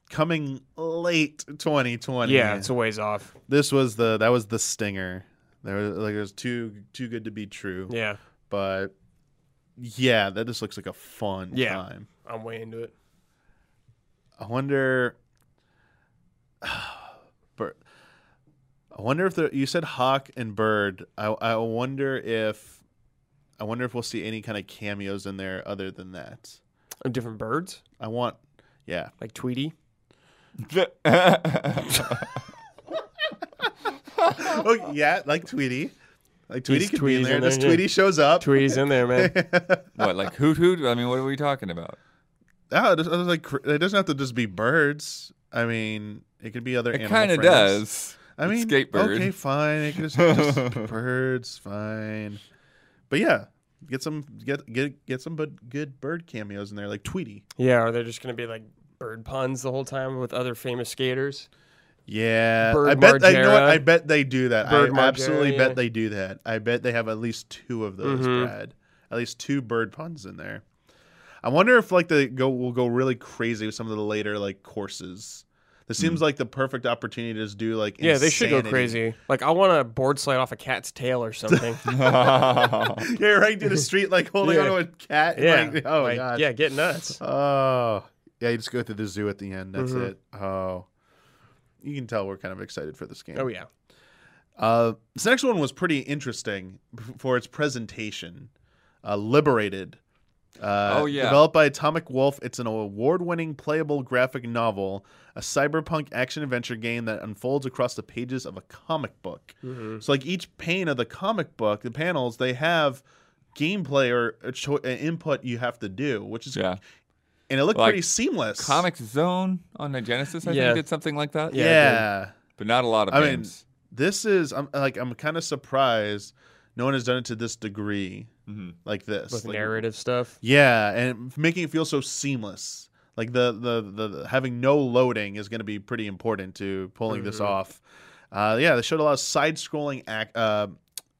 coming late 2020. Yeah, it's a ways off. this was the that was the stinger. There was like it was too too good to be true. Yeah, But yeah, that just looks like a fun Yeah. time. I'm way into it. I wonder. Bird. I wonder if the you said hawk and bird. I I wonder if I wonder if we'll see any kind of cameos in there other than that. Different birds, I want, yeah. like Tweety. oh yeah, like Tweety. Like Tweety He's could be in Tweety's there. in This there, yeah. Tweety shows up. Tweety's in there, man. what, like hoot hoot? I mean, what are we talking about? Oh, it doesn't, like it doesn't have to just be birds. I mean, it could be other. It animal kind of friends. does. I It's mean, skatebird. okay, fine. It could just, just be birds, fine. But yeah, get some get get get some but good bird cameos in there, like Tweety. yeah, are they're just gonna be like bird puns the whole time with other famous skaters? Yeah, Bird I bet. I you know what? I bet they do that. Bird I absolutely Margera, bet they do that. I bet they have at least two of those, Mhm. Brad. At least two bird puns in there. I wonder if like they go will go really crazy with some of the later like courses. This seems like the perfect opportunity to just do like Yeah, they should go crazy. Like I want to board slide off a cat's tail or something. Yeah, right to the street like holding Yeah. onto a cat. yeah. like, oh like, god. Yeah, get nuts. Oh, yeah. You just go through the zoo at the end. That's Mhm. it. Oh, you can tell we're kind of excited for this game. Oh yeah. Uh, this next one was pretty interesting for its presentation. Uh, Liberated. Uh, Oh, yeah. Developed by Atomic Wolf, it's an award-winning playable graphic novel, a cyberpunk action adventure game that unfolds across the pages of a comic book. Mm-hmm. So, like each pane of the comic book, the panels, they have gameplay or cho- input you have to do, which is yeah. And it looked Like, pretty seamless. Comix Zone on the Genesis, I Yeah. think, did something like that. yeah. Yeah, But not a lot of I mean. This is I'm like I'm kind of surprised no one has done it to this degree hmm like this. With Like, narrative stuff. Yeah, and making it feel so seamless. Like the the the, the having no loading is going to be pretty important to pulling this Mhm. off. Uh, yeah, they showed a lot of side-scrolling ac- uh,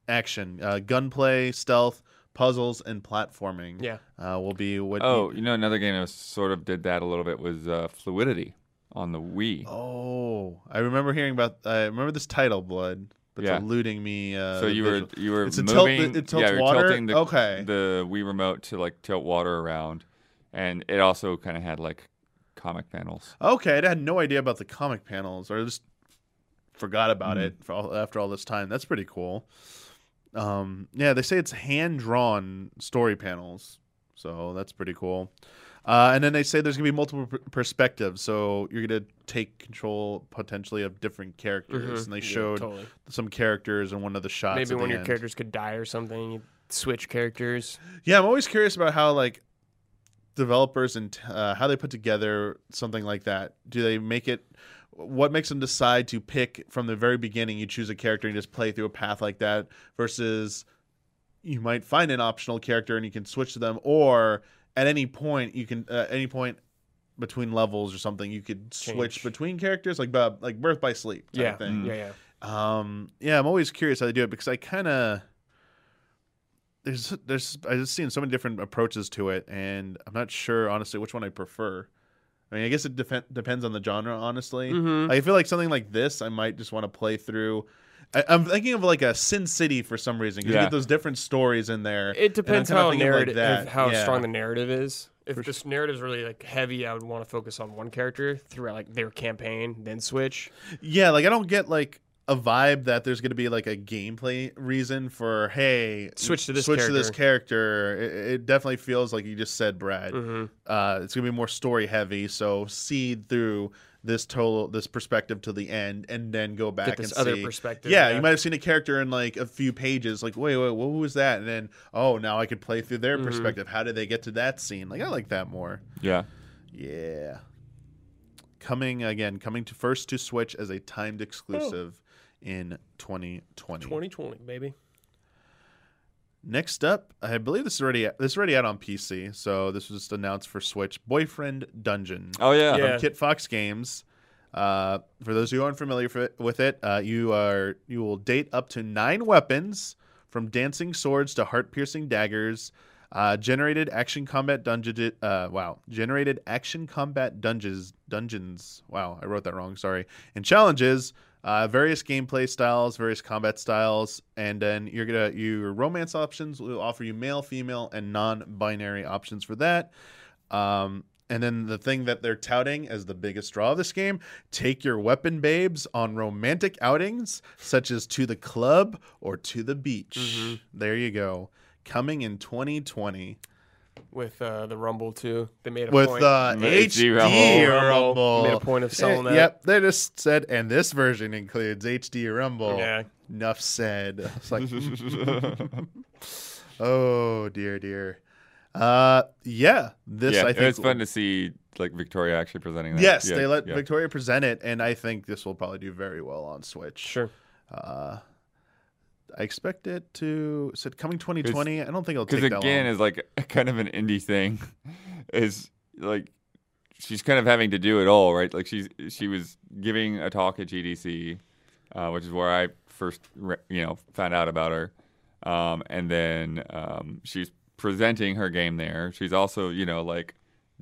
action, uh, gunplay, stealth, puzzles, and platforming. Yeah. uh, will be what. Oh, you- you know, another game that sort of did that a little bit was uh, Fluidity on the Wii. oh, I remember hearing about. I remember this title, Blood, That's Yeah. eluding me. Uh, so the you were visual- you were It's a tilt- moving, it tilts yeah, you're water? tilting the, Okay. the Wii remote to like tilt water around, and it also kind of had like comic panels. Okay, I had no idea about the comic panels, or just forgot about Mhm. it for all, after all this time. That's pretty cool. Um, yeah, they say it's hand drawn story panels, so that's pretty cool. Uh, and then they say there's gonna be multiple per- perspectives, so you're gonna take control potentially of different characters. Mhm. And they Yeah, showed totally. some characters in one of the shots. Maybe one of your end. characters could die or something. You Switch characters. Yeah, I'm always curious about how like developers and uh, how they put together something like that. Do they make it? What makes them decide to pick from the very beginning? You choose a character and just play through a path like that, versus you might find an optional character and you can switch to them, or at any point you can uh, any point between levels or something you could switch between characters like uh, like Birth by Sleep. Type Yeah, thing. yeah, yeah. Um, yeah, I'm always curious how they do it because I kind of there's there's I just seen so many different approaches to it, and I'm not sure honestly which one I prefer. I mean, I guess it defen- depends on the genre. Honestly, Mhm. I feel like something like this, I might just want to play through. I, I'm thinking of like a Sin City for some reason. 'cause You get those different stories in there. It depends how of like narrative, how Yeah. strong the narrative is. If For this narrative is really like heavy, I would want to focus on one character throughout like their campaign, then switch. Yeah, like I don't get like a vibe that there's going to be like a gameplay reason for hey Switch to this switch to this character. It, it definitely feels like you just said, Brad. Mhm. Uh, it's going to be more story heavy, so see through this total this perspective to the end, and then go back Get this and other see. perspective. Yeah, you might have seen a character in like a few pages, like wait, wait, what was that? And then oh, now I could play through their Mhm. perspective. How did they get to that scene? Like I like that more. Yeah. Yeah. Coming again, coming to first to Switch as a timed exclusive in 2020. 2020, baby. Next up, I believe this is already this is already out on PC, so this was just announced for Switch. Boyfriend Dungeon Oh yeah. Yeah. Kit Fox Games. Uh, for those who aren't familiar fi- with it, uh, you are you will date up to nine weapons, from dancing swords to heart-piercing daggers. Uh, generated action combat dungeon. Uh, wow, generated action combat dungeons. Dungeons. Wow, I wrote that wrong. Sorry. And challenges. Uh, various gameplay styles, various combat styles, and then you're gonna your romance options will offer you male, female, and non-binary options for that. Um, and then the thing that they're touting as the biggest draw of this game take your weapon babes on romantic outings, such as to the club or to the beach. Mhm. There you go. Coming in 2020 With uh, the Rumble too, they made a with point. the HD HD Rumble. Rumble. made a point of selling that. Yep, they just said, and this version includes HD Rumble. Yeah. Enough said. It's like, oh dear, dear. Uh, yeah, this yeah, I it think was fun to see like Victoria actually presenting that. Yes, Yeah, they let yeah. Victoria present it, and I think this will probably do very well on Switch. Sure. Uh, I expect it to said coming 2020. I don't think it'll take because that again long. is like kind of an indie thing is like she's kind of having to do it all right like she's she was giving a talk at gdc uh, which is where i first re- you know found out about her um, and then um, she's presenting her game there she's also you know like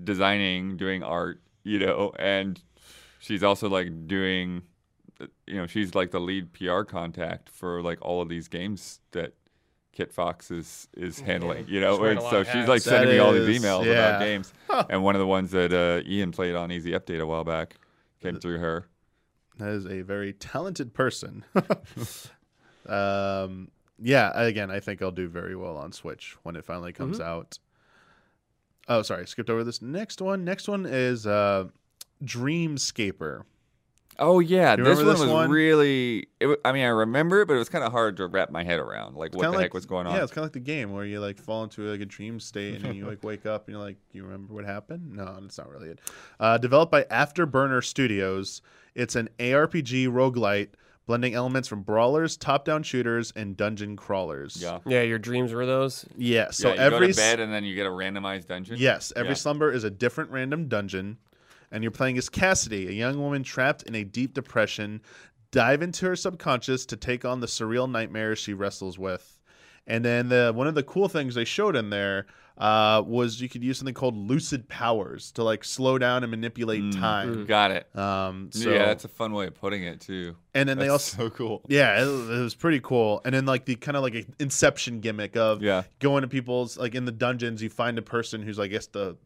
designing doing art you know and she's also like doing you know she's like the lead pr contact for like all of these games that Kit Fox is is handling, you know. She's and so she's hats. like That sending me all these emails yeah. about games, and one of the ones that uh, Ian played on Easy Update a while back came through her. that is a very talented person. um, yeah, again, I think I'll do very well on Switch when it finally comes Mm-hmm. out. Oh, sorry, skipped over this next one. Next one is uh, Dreamscaper. Oh yeah, this one this was one? really. It, I mean, I remember it, but it was kind of hard to wrap my head around, like what the like- heck was going on. Yeah, it's kind of like the game where you like fall into like a dream state and then you like wake up and you're like, you remember what happened? No, that's not really it. Uh, developed by Afterburner Studios, it's an ARPG roguelite blending elements from brawlers, top-down shooters, and dungeon crawlers. yeah. Yeah, your dreams were those. Yeah. So yeah, you every go to bed and then you get a randomized dungeon. Yes, every Yeah. slumber is a different random dungeon, and you're playing as Cassidy, a young woman trapped in a deep depression. Dive into her subconscious to take on the surreal nightmares she wrestles with. And then the one of the cool things they showed in there uh, was you could use something called lucid powers to like slow down and manipulate Mm, time. Got it. Um, so yeah, that's a fun way of putting it too. and then they also so cool. yeah, it, it was pretty cool. And then like the kind of like Inception gimmick of Yeah. going to people's like in the dungeons, you find a person who's I guess the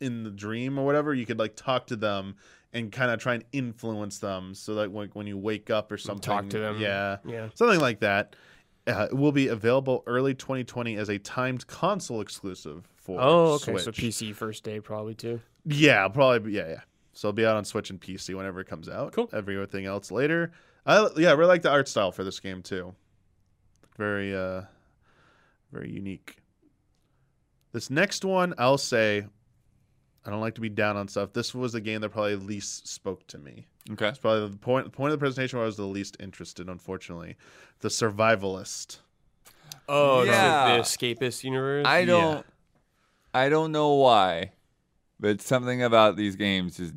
in the dream or whatever. You could like talk to them and kind of try and influence them, so that when when you wake up or something, Talk to them. yeah, Yeah. something like that. Uh, it will be available early 2020 as a timed console exclusive for Oh, okay. Switch. So PC first day probably too. Yeah, probably. Yeah, yeah. So it'll be out on Switch and PC whenever it comes out. Cool. Everything else later. I yeah, I really like the art style for this game too. Very uh, very unique. This next one, I'll say, I don't like to be down on stuff. This was the game that probably least spoke to me. Okay. It's probably the point. The point of the presentation where I was the least interested, unfortunately. The Survivalist. Oh, Yeah. the, the escapist universe. I don't. I don't know why, but something about these games just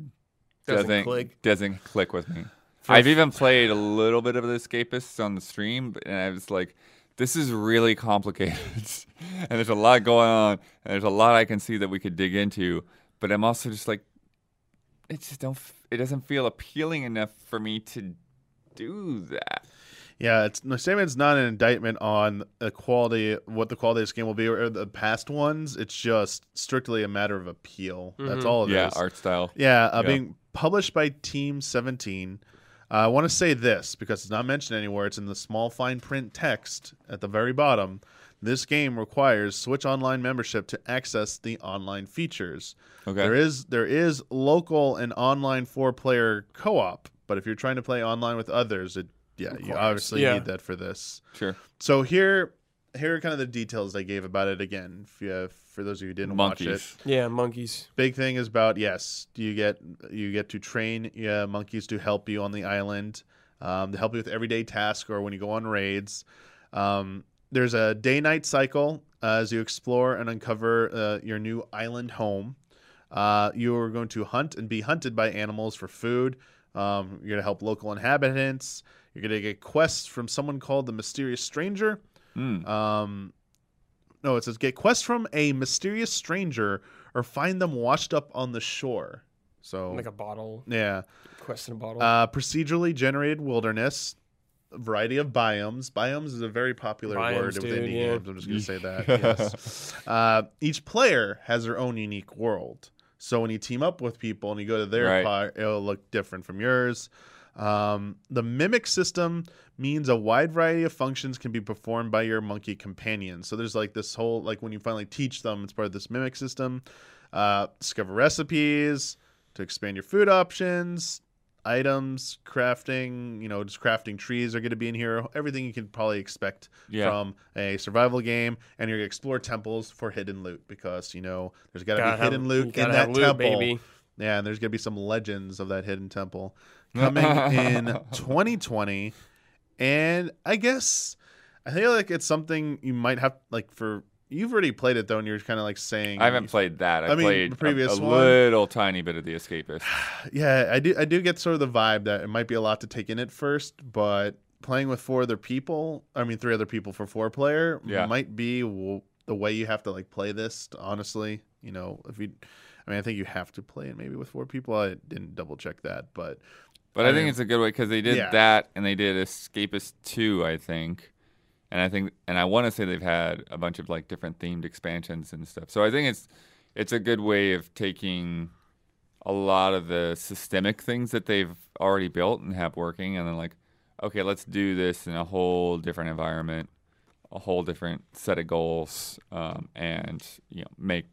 Doesn't doesn't click. doesn't click with me. I've even played a little bit of the Escapists on the stream, and I was like, "This is really complicated, and there's a lot going on, and there's a lot I can see that we could dig into." But I'm also just like, it just don't. It doesn't feel appealing enough for me to do that. Yeah, it's no statement's not an indictment on the quality, what the quality of this game will be, or the past ones. It's just strictly a matter of appeal. That's all it is. yeah, art style. Yeah, uh, Yeah. being published by Team 17. Uh, I want to say this because it's not mentioned anywhere. It's in the small fine print text at the very bottom. This game requires Switch Online membership to access the online features. Okay. There is there is local and online four player co op, but if you're trying to play online with others, it yeah, you obviously Yeah. need that for this. Sure. So here here are kind of the details they gave about it again. If you have, for those of you who didn't watch it, Yeah, monkeys. big thing is about yes, you get you get to train yeah, monkeys to help you on the island, um, to help you with everyday tasks or when you go on raids. Um, there's a day night cycle uh, as you explore and uncover uh, your new island home. Uh, you are going to hunt and be hunted by animals for food. Um, you're going to help local inhabitants. You're going to get quests from someone called the Mysterious Stranger. Mm. Um, no, it says get quests from a mysterious stranger or find them washed up on the shore. So Like a bottle. yeah, Quest in a bottle. uh, procedurally generated wilderness, a variety of biomes. Biomes is a very popular Biomes, word dude, within indie yeah. games. I'm just gonna say that. yes. Uh, each player has their own unique world. So when you team up with people and you go to their Right. part, it'll look different from yours. Um, the mimic system means a wide variety of functions can be performed by your monkey companions. So there's like this whole like when you finally teach them, it's part of this mimic system. Uh, discover recipes to expand your food options, items, crafting. You know, just crafting trees are going to be in here. Everything you can probably expect Yeah. from a survival game, and you're going to explore temples for hidden loot because you know there's got to be have- hidden loot in that loot, temple. baby. Yeah, and there's gonna be some legends of that hidden temple coming in 2020, and I guess I feel like it's something you might have like for you've already played it though, and you're kind of like saying I haven't played that. I, I mean, played the a- previous a, one. little tiny bit of the Escapist. Yeah, I do. I do get sort of the vibe that it might be a lot to take in at first, but playing with four other people, I mean three other people for four player, Yeah. might be w- the way you have to like play this. Honestly, you know, if you, I mean, I think you have to play it maybe with four people. I didn't double check that, but But I I, think mean- it's a good way because they did Yeah. that and they did Escapist 2, I think. And I think, and I want to say they've had a bunch of like different themed expansions and stuff. So I think it's it's a good way of taking a lot of the systemic things that they've already built and have working, and then like, okay, let's do this in a whole different environment, a whole different set of goals, um, and you know, make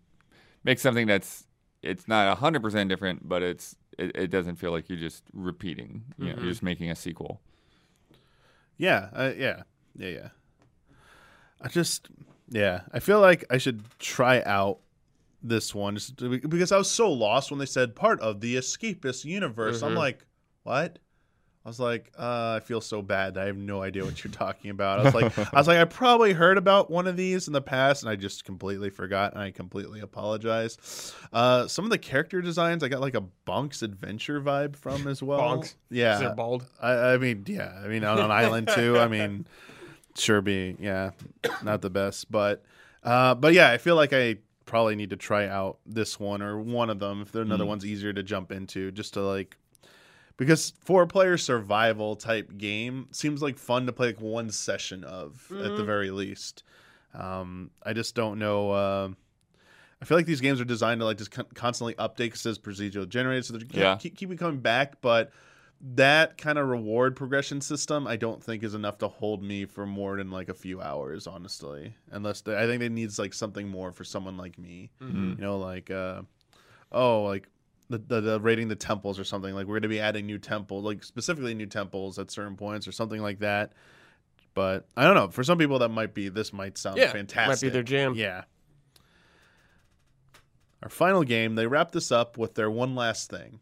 make something that's it's not hundred percent different, but it's it, it doesn't feel like you're just repeating. You know, Mhm. you're just making a sequel. yeah, uh, yeah, yeah, yeah. I just, yeah, I feel like I should try out this one just because I was so lost when they said part of the escapist universe. I'm Mhm. like, what? I was like, uh, I feel so bad. I have no idea what you're talking about. I was like, I was like, I probably heard about one of these in the past, and I just completely forgot, and I completely apologize. Uh, some of the character designs, I got like a Bonk's Adventure vibe from as well. Bonks? yeah, they're bald. I, I mean, yeah. I mean, on an island too. I mean, sure be, yeah, not the best, but, uh, but yeah, I feel like I probably need to try out this one or one of them if another Mm. one's easier to jump into, just to like, because four player survival type game seems like fun to play like one session of at the Mhm. very least. Um, I just don't know. Uh, I feel like these games are designed to like just con- constantly update because it's procedural generated, so they keep, Yeah. keep, keep me coming back. But that kind of reward progression system, I don't think is enough to hold me for more than like a few hours, honestly. Unless they, I think it needs like something more for someone like me. Mm. You know, like uh, oh, like the, the the rating the temples or something. Like we're gonna be adding new temples, like specifically new temples at certain points or something like that. But I don't know. For some people, that might be this might sound Yeah, fantastic. might be their jam. Yeah. Our final game, they wrap this up with their one last thing.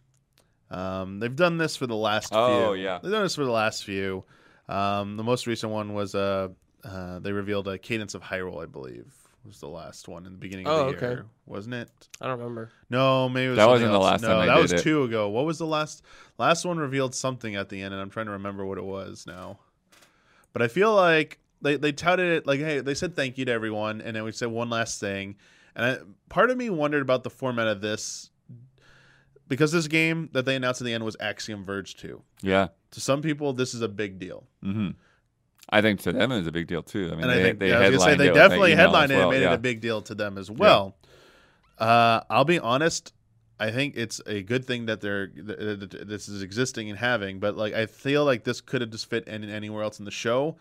Um, they've done this for the last Oh, few. yeah. They've done this for the last few. Um, the most recent one was uh, uh, they revealed a Cadence of Hyrule, I believe, was the last one in the beginning of Oh, the okay. year, wasn't it? I don't remember. No, maybe it was That wasn't the last no, time they that did was it. two ago. What was the last? Last one revealed something at the end, and I'm trying to remember what it was now. But I feel like they they touted it like, hey, they said thank you to everyone, and then we said one last thing. And I, part of me wondered about the format of this because this game that they announced at the end was Axiom Verge 2. Yeah. To some people, this is a big deal. hmm I think to them it was a big deal too. I mean, and they, I think they yeah, I say they it definitely headlined it and made yeah. it a big deal to them as well. Uh, I'll be honest. I think it's a good thing that they're th- th- this is existing and having, but like I feel like this could have just fit in anywhere else in the show,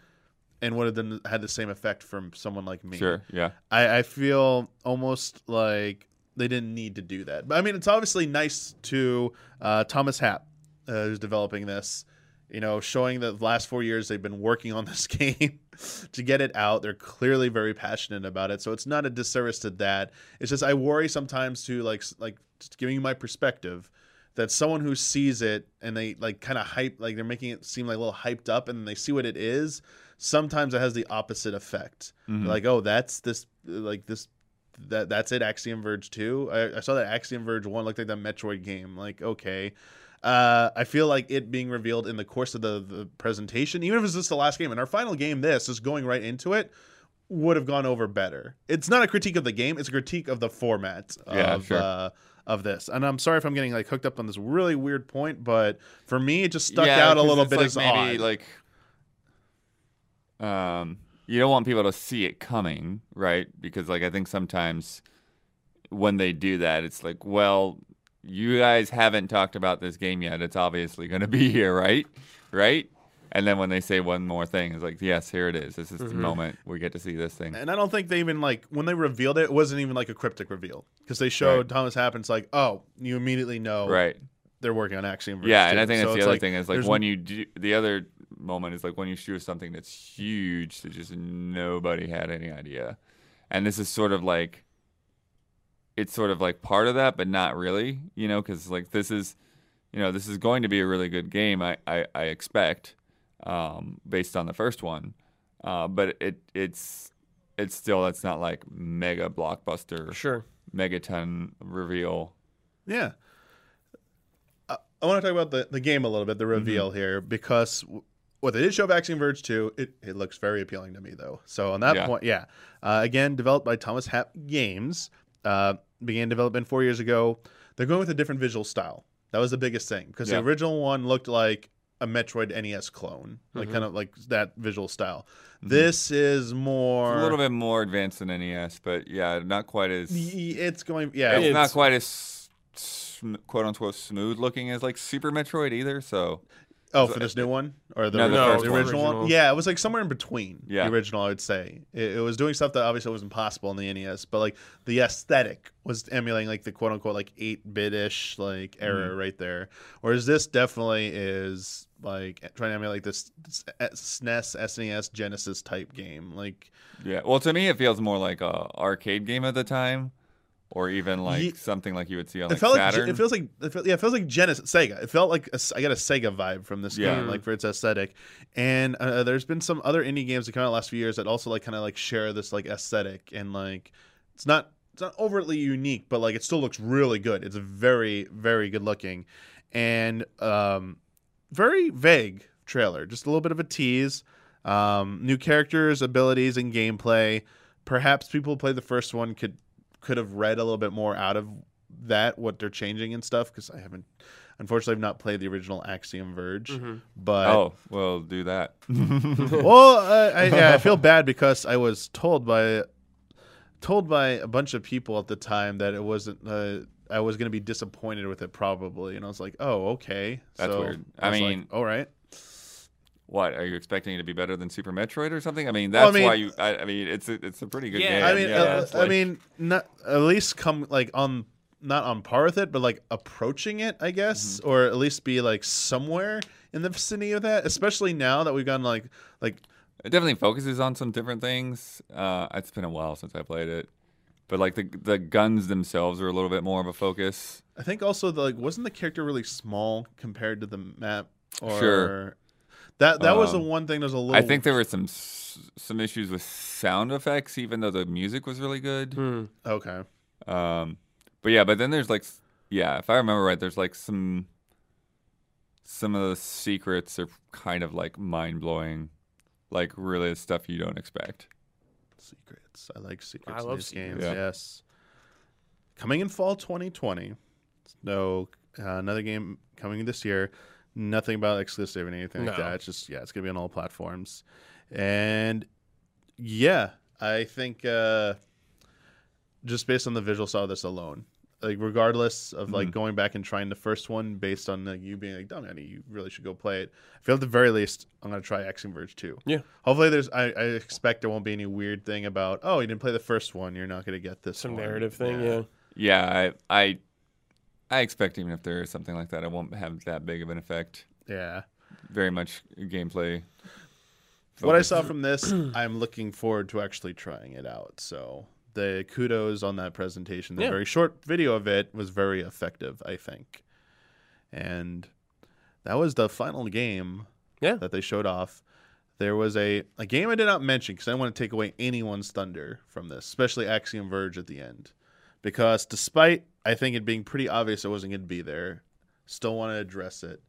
and would have done, had the same effect from someone like me. Sure. Yeah. I, I feel almost like they didn't need to do that. But I mean, it's obviously nice to uh, Thomas Happ, uh, who's developing this, you know, showing that the last four years they've been working on this game to get it out. They're clearly very passionate about it. So it's not a disservice to that. It's just I worry sometimes to like like just giving you my perspective that someone who sees it and they like kind of hype like they're making it seem like a little hyped up and they see what it is sometimes it has the opposite effect Mhm. like oh that's this like this that that's it axiom verge 2 I, I saw that axiom verge 1 looked like that metroid game like okay uh, I feel like it being revealed in the course of the, the presentation, even if it's just the last game, and our final game, this is going right into it, would have gone over better. It's not a critique of the game; it's a critique of the format Yeah, of sure. uh, of this. And I'm sorry if I'm getting like hooked up on this really weird point, but for me, it just stuck Yeah, out a little bit like as maybe odd. like um you don't want people to see it coming, right? Because like I think sometimes when they do that, it's like, well, you guys haven't talked about this game yet. It's obviously going to be here, right? Right? And then when they say one more thing, it's like, yes, here it is. This is the mm-hmm. moment we get to see this thing. and I don't think they even like when they revealed it, it wasn't even like a cryptic reveal because they showed Right. Thomas Happens like, oh, you immediately know Right. They're working on Axiom Verge. Yeah, and 2. I think So that's the other like, thing is like when you do the other moment is like when you shoot something that's huge that just nobody had any idea, and this is sort of like it's sort of like part of that, but not really, you know, because like this is, you know, this is going to be a really good game. I I, I expect, um, based on the first one, uh, but it it's it's still that's not like mega blockbuster, Sure. megaton reveal. Yeah. I, I want to talk about the, the game a little bit, the reveal here, because what they did show of Axiom Verge 2, it, it looks very appealing to me, though. So, on that Yeah. point, yeah. Uh, again, developed by Thomas Happ Games, uh, began development four years ago. They're going with a different visual style. That was the biggest thing, because Yeah. the original one looked like a Metroid NES clone, like Mhm. kind of like that visual style. This is more. It's a little bit more advanced than NES, but yeah, not quite as. Y- It's going, yeah. it's, It's- not quite as sm- quote unquote smooth looking as like Super Metroid either. So Oh, for this new one or the, No, the the first one. original one? Original. Yeah, it was like somewhere in between. Yeah. the original, I would say it, it was doing stuff that obviously was impossible possible in the NES, but like the aesthetic was emulating like the quote unquote like eight bit ish like era Mm-hmm. right there. Whereas this definitely is like trying to emulate this SNES, SNES, Genesis type game. Like yeah, well, to me, it feels more like a arcade game at the time, or even like Ye- something like you would see on it like felt Saturn. Ge- it feels like it felt, yeah, it feels like Genesis Sega. It felt like a I got a Sega vibe from this Yeah. game, like for its aesthetic. And uh, there's been some other indie games that come out the last few years that also like kind of like share this like aesthetic and like it's not it's not overtly unique, but like it still looks really good. It's very very good looking, and um, very vague trailer. Just a little bit of a tease. Um, new characters, abilities, and gameplay. Perhaps people who played the first one could could have read a little bit more out of that, what they're changing and stuff. Because I haven't, unfortunately, I've not played the original Axiom Verge. Mhm. But oh, well, do that. well, uh, I, yeah, I feel bad because I was told by told by a bunch of people at the time that it wasn't. Uh, I was going to be disappointed with it probably, and I was like, "Oh, okay." That's So weird. I was like, mean- all right. What are you expecting it to be better than Super Metroid or something? I mean, Well, I that's mean- why you. I, I mean, it's a, it's a pretty good Yeah, game. I mean, yeah, uh, it's I like- mean, not at least come like on not on par with it, but like approaching it, I guess, Mm-hmm. or at least be like somewhere in the vicinity of that. Especially now that we've gotten like like it definitely focuses on some different things. Uh, it's been a while since I played it, but like the the guns themselves are a little bit more of a focus. I think also the, like wasn't the character really small compared to the map? Or Sure. That that was the Um, one thing that was a little. I think there were some some issues with sound effects, even though the music was really good. Hmm. okay. Um, but yeah, but then there's like, yeah, if I remember right, there's like some some of the secrets are kind of like mind blowing, like really stuff you don't expect. Secrets. I like secrets. I in love these secrets. games. Yeah. Yes. Coming in fall 2020. No, uh, another game coming this year. Nothing about exclusivity or anything like that. It's just yeah, it's gonna be on all platforms. And yeah, I think uh, just based on the visual style of this alone, like regardless of like Mhm. going back and trying the first one based on like, you being like, dumb, Andy, you really should go play it. I feel at the very least I'm gonna try Axiom Verge 2. Yeah. Hopefully there's I, I expect there won't be any weird thing about, oh, you didn't play the first one, you're not gonna get this Some one." narrative thing, yeah. Yeah, I I I expect even if there is something like that, it won't have that big of an effect. Yeah. Very much gameplay. What I saw from this, I'm looking forward to actually trying it out. So the kudos on that presentation, the Yeah. very short video of it was very effective, I think. And that was the final game Yeah. that they showed off. There was a, a game I did not mention because I don't want to take away anyone's thunder from this, especially Axiom Verge at the end. Because despite I think it being pretty obvious it wasn't going to be there, still want to address it.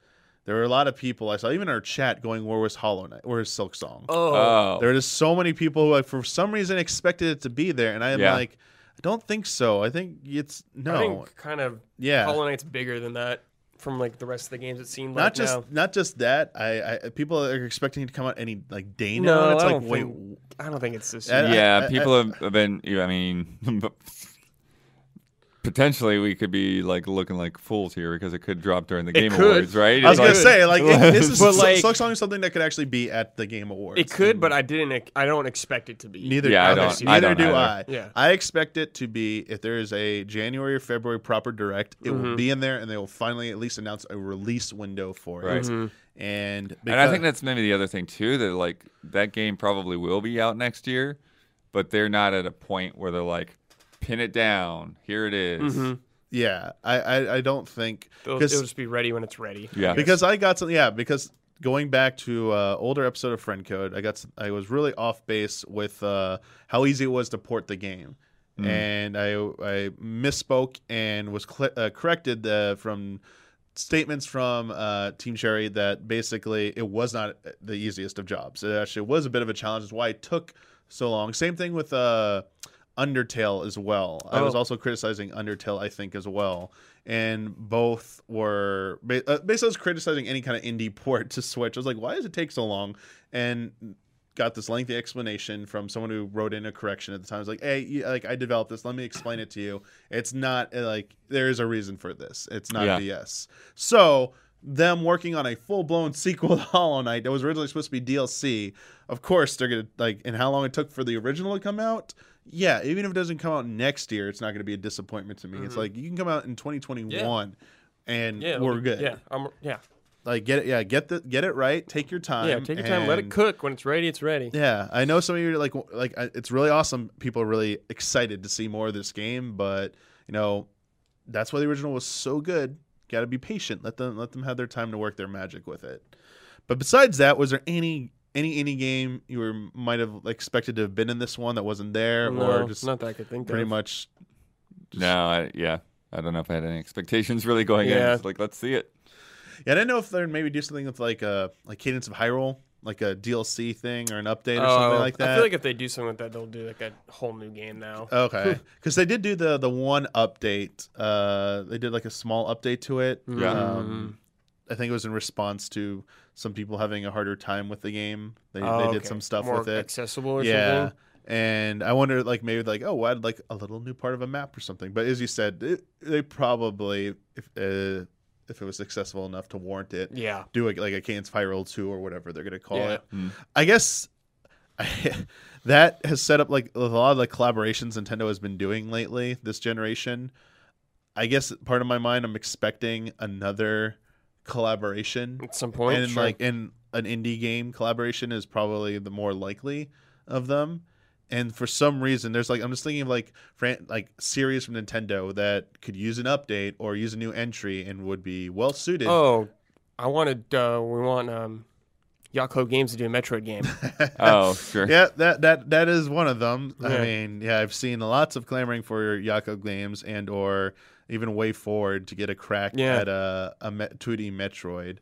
There were a lot of people I saw, even in our chat, going, "Where was Hollow Knight? Where is Silksong?" Oh, Oh, There are just so many people who, like, for some reason, expected it to be there, and I am Yeah. like, I don't think so. I think it's no, I think kind of yeah, Hollow Knight's bigger than that from like the rest of the games. It seemed not like just now. not just that. I, I people are expecting it to come out any like day now. and it's I like, don't wait, think- I don't think it's this. I- yeah, I- people have, have been. I mean, potentially we could be like looking like fools here because it could drop during the Game could. Awards, right? I was It's gonna like- say like it, this is But, like- Silksong is something that could actually be at the Game Awards. It could, but I didn't. I don't expect it to be. neither. Yeah, I don't- so I Neither don't do either. I. Yeah. I expect it to be if there is a January or February proper direct, it will Mhm. be in there, and they will finally at least announce a release window for it. Right. Mhm. And and I think that's maybe the other thing too that like that game probably will be out next year, but they're not at a point where they're like pin it down. Here it is. Mhm. yeah, I, I I don't think It'll, 'Cause- it'll just be ready when it's ready. Yeah. because I got some yeah because going back to uh, older episode of Friend Code, I got I was really off base with uh, how easy it was to port the game, Mm. and I I misspoke and was cl- uh, corrected uh, from statements from uh, Team Cherry that basically it was not the easiest of jobs. It actually was a bit of a challenge. Is why it took so long. Same thing with uh, Undertale as well. I was Oh. also criticizing Undertale, I think, as well. And both were uh, basically I was criticizing any kind of indie port to Switch. I was like, why does it take so long? And got this lengthy explanation from someone who wrote in a correction at the time. I was like, hey, like I developed this. Let me explain it to you. It's not uh, like there is a reason for this. It's not Yeah. BS. So them working on a full blown sequel to Hollow Knight that was originally supposed to be DLC. Of course, they're gonna like, and how long it took for the original to come out. Yeah, even if it doesn't come out next year, it's not going to be a disappointment to me. It's mm-hmm. like you can come out in 2021, and Yeah, we're good. Yeah, I'm, yeah, Like get it, yeah, get the get it right. Take your time. yeah. Take your time. Let it cook. When it's ready, it's ready. yeah, I know some of you are like like it's really awesome. People are really excited to see more of this game, but you know that's why the original was so good. Got to be patient. Let them let them have their time to work their magic with it. But besides that, was there any any any game you were might have expected to have been in this one that wasn't there, No, or just not that I could think pretty of. much? No, I, yeah. I don't know if I had any expectations really going Yeah. in. It's like let's see it. Yeah, I didn't know if they'd maybe do something with like a like Cadence of Hyrule, like a DLC thing or an update or something Oh, like that. I feel like if they do something with that, they'll do like a whole new game now. Okay, because they did do the the one update. Uh, they did like a small update to it. Yeah. Um, I think it was in response to some people having a harder time with the game. They Oh, they did okay. some stuff More with it. accessible or Yeah. something. And I wonder, like maybe like, oh, I'd like a little new part of a map or something. But as you said, it, they probably, if uh, if it was successful enough to warrant it, Yeah. do a, like a Cadence Hyrule two or whatever they're gonna call Yeah. it. Mm. I guess that has set up like a lot of the collaborations Nintendo has been doing lately this generation. I guess part of my mind, I'm expecting another collaboration, At some point, and sure. like, in an indie game collaboration is probably the more likely of them. And for some reason, there's like I'm just thinking of like fran- like series from Nintendo that could use an update or use a new entry and would be well suited. Oh, I wanted. Uh, we want um, Yacht Games to do a Metroid game. Oh, sure. Yeah, that that that is one of them. I mean, yeah, I've seen lots of clamoring for Yako games and or even WayForward to get a crack Yeah. at a, a 2D Metroid.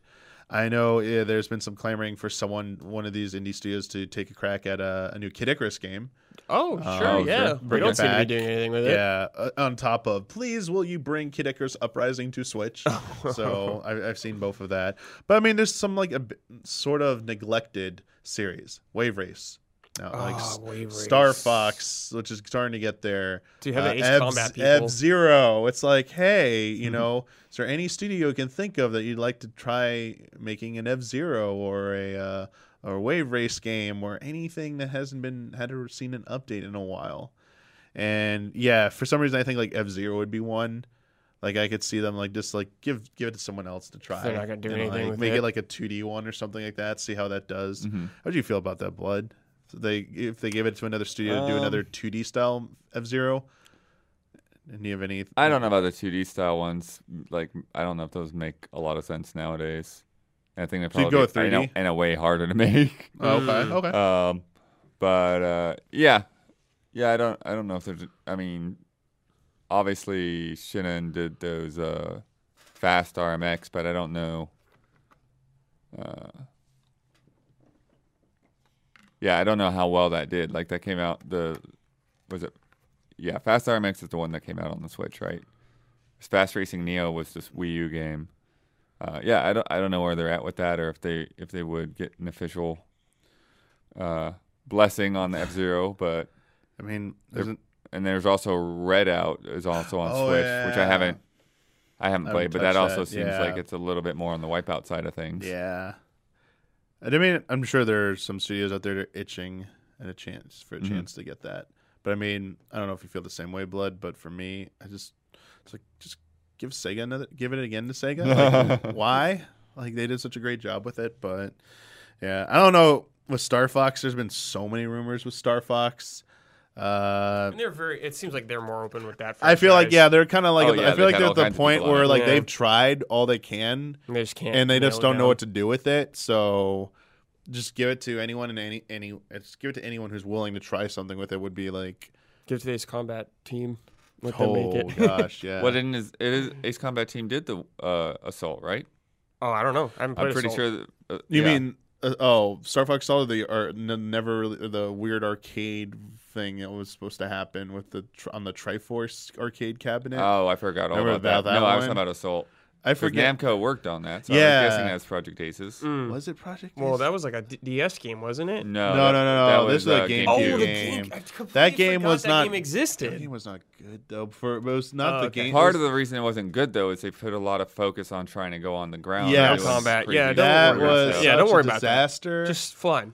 I know yeah, there's been some clamoring for someone, one of these indie studios, to take a crack at a, a new Kid Icarus game. Oh, Oh, sure, yeah. We don't seem to be doing anything with it. Yeah, uh, on top of please, will you bring Kid Icarus Uprising to Switch? So I, I've seen both of that, but I mean, there's some like a sort of neglected series, Wave Race. Now, like Ah, Star Fox, which is starting to get there. Do you have the Ace Combat people? F Zero. It's like, hey, you Mm-hmm. know, is there any studio you can think of that you'd like to try making an F Zero or a uh, or a Wave Race game or anything that hasn't been had or seen an update in a while? And yeah, for some reason, I think like F Zero would be one. Like I could see them like just like give give it to someone else to try. They're not gonna do and, anything like, make it. it like a two D one or something like that. See how that does. Mhm. How do you feel about that, Blood? So they if they gave it to another studio to do Um, another two D style F Zero. And do you have any? I don't know about the 2D style ones. Like, I don't know if those make a lot of sense nowadays. I think they're So you'd probably go in, a, 3D? in a way harder to make. Oh, okay, Mm. okay. um, but uh, yeah, yeah. I don't. I don't know if there's. I mean, obviously Shin'en did those uh, fast RMX, but I don't know. Uh, yeah, I don't know how well that did. Like that came out. The was it? Yeah, Fast RMX is the one that came out on the Switch, right? Fast Racing Neo was this Wii U game. Uh, yeah, I don't. I don't know where they're at with that, or if they if they would get an official uh, blessing on the F Zero, but I mean, isn't and there's also Redout is also on Oh, Switch, which I haven't I haven't I played, but that also that, seems yeah. like it's a little bit more on the Wipeout side of things. yeah. I mean, I'm sure there are some studios out there that are itching at a chance for a Mhm. chance to get that. But I mean, I don't know if you feel the same way, Blood. But for me, I just it's like just give Sega another, give it again to Sega. Like, why? Like they did such a great job with it, but yeah, I don't know. With Star Fox, there's been so many rumors with Star Fox. Uh, And they're very. It seems like they're more open with that. I feel like yeah, they're kind of like Oh, yeah, I feel like they've had they're at the point where like Yeah. they've tried all they can And they just can't. and they just don't know what to do with it. So just give it to anyone and any any just give it to anyone who's willing to try something with it. Would be like, give to the Ace Combat team. Let them oh make it. gosh, yeah. Well, didn't is, it is Ace Combat Team did the uh, assault, right? oh, I don't know. I I'm pretty Assault. sure. That, uh, you yeah. mean uh, oh Star Fox Solid the or n- never really, the weird arcade thing that was supposed to happen with the tr- on the Triforce arcade cabinet. Oh, I forgot all Remember about that. that No, I was talking about Assault. I 'Cause forget. Namco worked on that, so I Yeah. guessing that's Project Aces. Mm. Was it Project? Well, that was like a D- DS game, wasn't it? No, No, that- no, no, that no, was, this a uh, GameCube Oh, game. the game. I completely That game forgot was that not- game That game was not good though. For it was not Oh, the okay. game. Part it of the reason it wasn't good though is they put a lot of focus on trying to go on the ground. Yeah, and it was combat. Yeah, that was. Yeah, don't a worry about that. disaster. Just flying.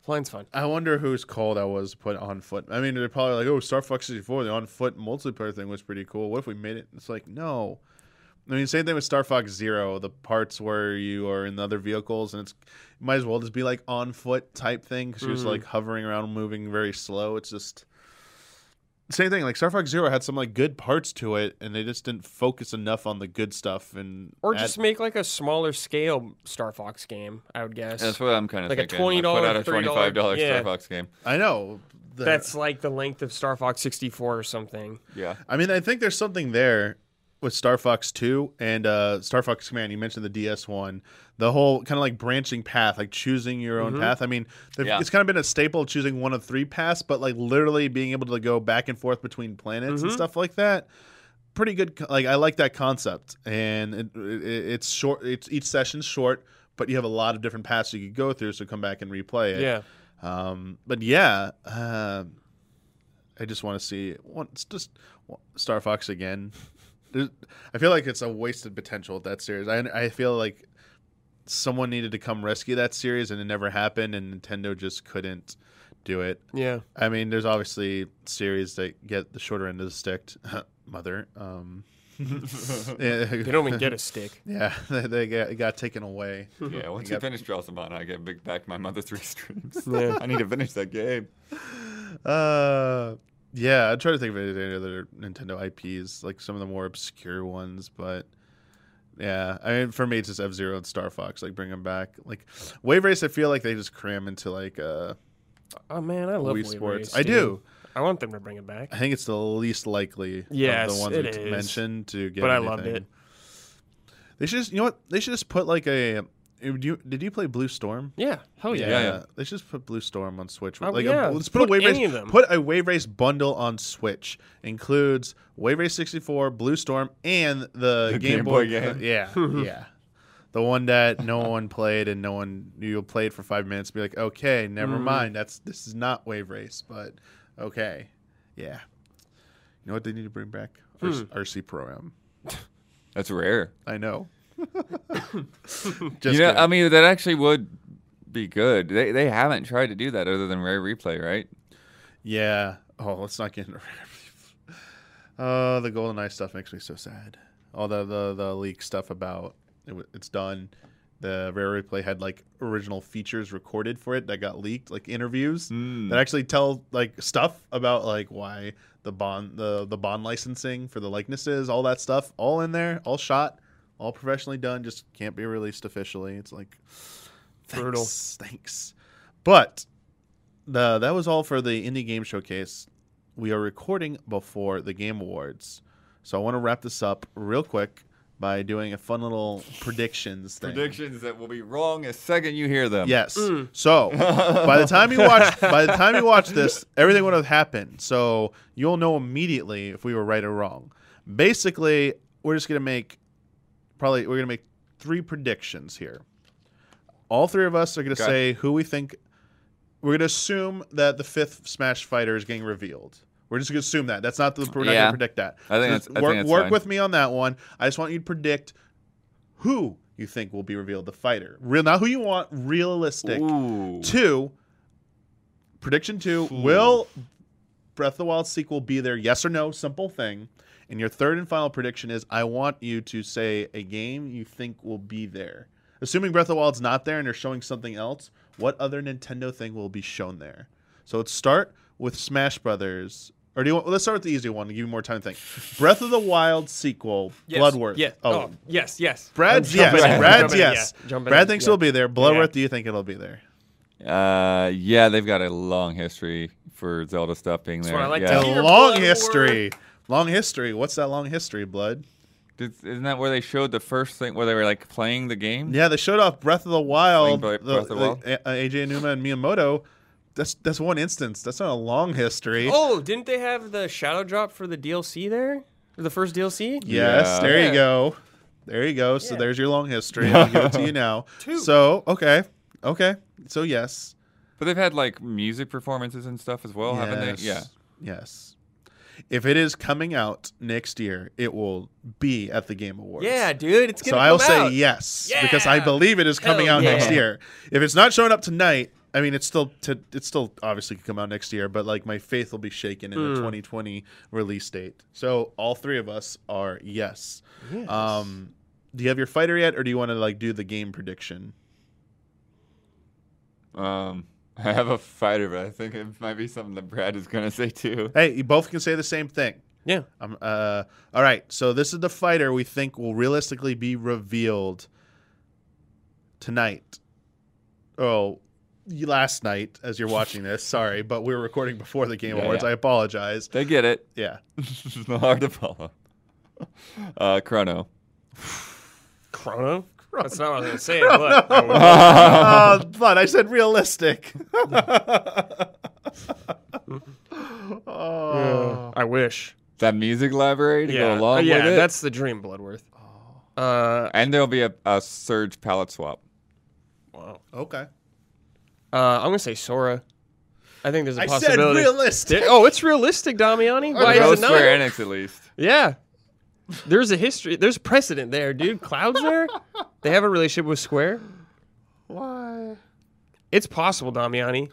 Flying's fun. I wonder whose call that was put on foot. I mean, they're probably like, "Oh, Star Fox 64, the on foot multiplayer thing was pretty cool. What if we made it?" It's like, no. I mean, same thing with Star Fox Zero. The parts where you are in the other vehicles, and it's it might as well just be like on foot type thing because you're just like mm. hovering around, moving very slow. It's just same thing. Like Star Fox Zero had some like good parts to it, and they just didn't focus enough on the good stuff. And Or add- just make like a smaller scale Star Fox game. I would guess. That's what I'm kind of Like a thinking. Like, $20, put out a twenty-five dollar yeah. Star Fox game. I know the- That's like the length of Star Fox 64 or something. Yeah, I mean, I think there's something there with Star Fox 2 and uh, Star Fox Command. You mentioned the DS one, the whole kind of like branching path, like choosing your own Mhm. path. I mean, Yeah. it's kind of been a staple of choosing one of three paths, but like literally being able to go back and forth between planets and Mhm. stuff like that. Pretty good. Like I like that concept, and it, it, it's short. It's each session's short, but you have a lot of different paths you could go through. So come back and replay it. Yeah. Um, but yeah, um I just want to see one, just Star Fox again. There's, I feel like it's a wasted potential with that series. I I feel like someone needed to come rescue that series, and it never happened, and Nintendo just couldn't do it. Yeah. I mean, there's obviously series that get the shorter end of the stick. Mother, um, yeah, They don't even get a stick. yeah, they, they got, got taken away. Yeah, once You you got- finish Drosselbahn, I get big back my mother three streams. Yeah. I need to finish that game. Uh, yeah, I try to think of any other Nintendo IPs, like some of the more obscure ones, but yeah, I mean, for me, it's just F Zero and Star Fox. Like, bring them back. Like, Wave Race, I feel like they just cram into like uh, Oh man, I love Wii Wave Sports. Race, I do. I want them to bring it back. I think it's the least likely Yes, of the ones it we is. mentioned to get. But I loved anything. it. They should just, you know what? They should just put like a. Did you, did you play Blue Storm? Yeah, hell yeah. Yeah, yeah. They should just put Blue Storm on Switch. Oh, like yeah. a, let's put, a Wave any Race. of them. Put a Wave Race bundle on Switch. Includes Wave Race 64, Blue Storm, and the, The Game, Game Boy. Boy game. yeah, yeah. The one that no one played and no one you played for five minutes. Be like, okay, never Mm-hmm. mind. That's this is not Wave Race, but okay, yeah. You know what they need to bring back? Hmm. RC Pro Am. That's rare. I know. Just you know, kidding. I mean, that actually would be good. They they haven't tried to do that other than Rare Replay, right? Yeah. Oh, let's not get into Uh, the GoldenEye stuff makes me so sad. All the the, the leak stuff about it, it's done. The Rare Replay had like original features recorded for it that got leaked, like interviews Mm. that actually tell like stuff about like why the bond the the bond licensing for the likenesses, all that stuff, all in there, all shot, all professionally done, just can't be released officially. It's like thanks, Brutal. thanks. But the that was all for the indie game showcase. We are recording before the Game Awards, so I want to wrap this up real quick by doing a fun little predictions thing. Predictions that will be wrong the second you hear them. Yes. Mm. So by the time you watch, by the time you watch this, everything would have happened. So you'll know immediately if we were right or wrong. Basically, we're just gonna make probably we're gonna make three predictions here. All three of us are gonna Okay. say who we think. We're gonna assume that the fifth Smash fighter is getting revealed. We're just gonna assume that. That's not the. We're not Yeah. gonna predict that. I think that's- I work think work with me on that one. I just want you to predict who you think will be revealed the fighter. Real, not who you want. Realistic. Ooh. Two. Prediction two. Will Breath of the Wild sequel be there? Yes or no? Simple thing. And your third and final prediction is I want you to say a game you think will be there. Assuming Breath of the Wild's not there and they're showing something else, what other Nintendo thing will be shown there? So let's start with Smash Brothers. Or do you want, let's start with the easy one to give you more time to think. Breath of the Wild sequel, Yes. Bloodworth. Yeah. Oh, yes, yes. Brad's yes. jumping in, Brad's yes. yeah, Brad in, thinks yeah. it'll be there. Bloodworth, Yeah. do you think it'll be there? Uh, yeah, they've got a long history for Zelda stuff being there. what I like yeah. to hear. A long Bloodworth. history. Long history. What's that long history, Blood? Did, isn't that where they showed the first thing where they were like playing the game? Yeah, they showed off Breath of the Wild. Playing the, of the Wild? the- uh, Aonuma and Miyamoto. That's that's one instance. That's not a long history. Oh, didn't they have the shadow drop for the DLC there? For the first DLC? yes, Yeah. there you go. There you go. So Yeah. there's your long history. I'll give it to you now. Two. So okay, okay. So yes, But they've had like music performances and stuff as well, haven't they? Yeah. Yes. If it is coming out next year, it will be at the Game Awards. Yeah, dude, it's So gonna I'll say out. yes because I believe it is coming Hell out next year. If it's not showing up tonight, I mean it's still to, it's still obviously could come out next year, but like my faith will be shaken in the 2020 release date. So all three of us are yes. Yes. Um, do you have your fighter yet, or do you want to like do the game prediction? Um, I have a fighter, but I think it might be something that Brad is gonna say too. Hey, you both can say the same thing. Yeah. Um, uh, all right, so this is the fighter we think will realistically be revealed tonight. Oh, last night as you're watching this. Sorry, but we were recording before the Game Yeah, Awards. yeah. I apologize. They get it. Yeah. it's not hard to follow. Uh, Chrono. Chrono? That's not what I was gonna say, but I uh, but I said realistic. oh. I wish. That music library to Yeah, go along Uh, yeah, with it. Yeah, that's the dream, Bloodworth. Uh, and there'll be a, a Serge palette swap. wow. Okay. Uh, I'm gonna say Sora. I think there's a I possibility. I said possibility. realistic. Oh, it's realistic, Damiani. Why Go is it not? Square Enix at least. Yeah. There's a history. There's precedent there, dude. Cloud's there. They have a relationship with Square. Why? It's possible, Damiani.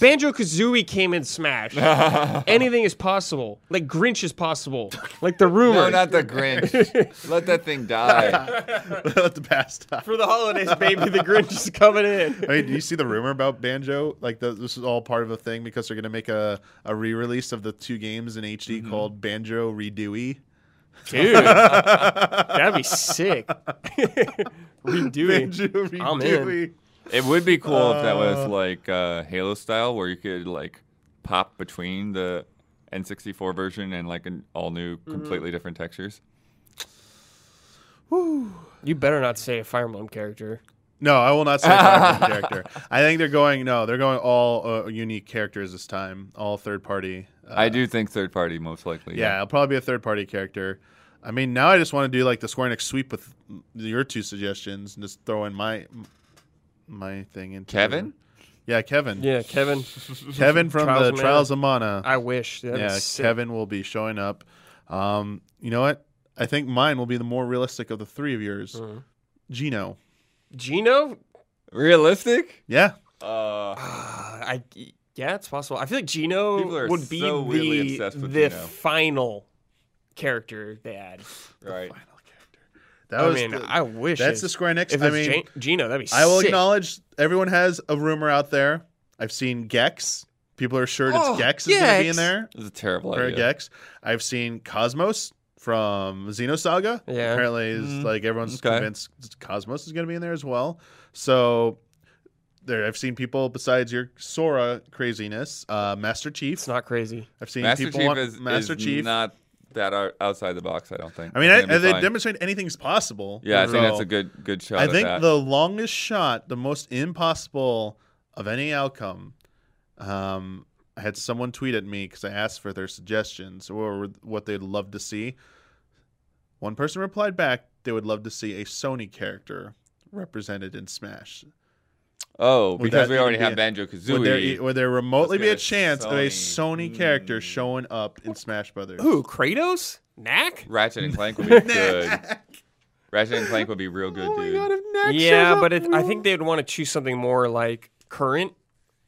Banjo Kazooie came in Smash. Anything is possible. Like Grinch is possible. Like the rumor. no, not the Grinch. Let that thing die. Let the past die. For the holidays, baby, the Grinch is coming in. I mean, do you see the rumor about Banjo? Like, the, this is all part of a thing because they're going to make a, a re release of the two games in HD Mm-hmm. called Banjo Redooey. Dude, that'd be sick. Redoing. Banjo I'm in. It would be cool if that was Uh. like uh, Halo style, where you could like pop between the N64 version and like an all new, Mm-hmm. completely different textures. You better not say a Fire Emblem character. No, I will not say a Fire Emblem character. I think they're going, no, they're going all uh, unique characters this time, all third party. Uh, I do think third party most likely. Yeah, it'll probably be a third party character. I mean, now I just want to do like the Square Enix sweep with your two suggestions and just throw in my my thing into Kevin? Yeah, Kevin. Yeah, Kevin. Kevin from Trials the of Trials of Mana. I wish. That'd yeah. Kevin will be showing up. Um, you know what? I think mine will be the more realistic of the three of yours. Mhm. Geno. Geno? Realistic? Yeah. Uh, I yeah, it's possible. I feel like Geno would be so the obsessed the final character they add. right. Final character. That was I was mean, the- I wish that's the Square Enix. if I mean, Jan- Geno, that'd be I will sick. acknowledge everyone has a rumor out there. I've seen Gex. People are sure Oh, it's Gex is going to be in there. This is a terrible idea. Gex. I've seen KOS-MOS from Xenosaga. Yeah. Apparently, is Mhm. like everyone's Okay. convinced KOS-MOS is going to be in there as well. So there, I've seen people besides your Sora craziness, uh, Master Chief. It's not crazy. I've seen Master people Chief want is, Master is Chief. not that out- outside the box. I don't think. I mean, I, they fine. demonstrate anything's possible. Yeah, I think that's a good good shot. I think the longest shot, the most impossible of any outcome. Um, I had someone tweet at me because I asked for their suggestions or what they'd love to see. One person replied back they would love to see a Sony character represented in Smash. Oh, Would because that we already have be Banjo Would Kazooie. there, would there remotely Let's be a get a chance of a Sony. Sony character Mm. showing up in Smash Brothers? Who? Kratos? Knack? Ratchet and Clank would be good. Ratchet and Clank would be real good, Oh my dude. god, if Knack Yeah, shows up, but it, I think they'd want to choose something more like current.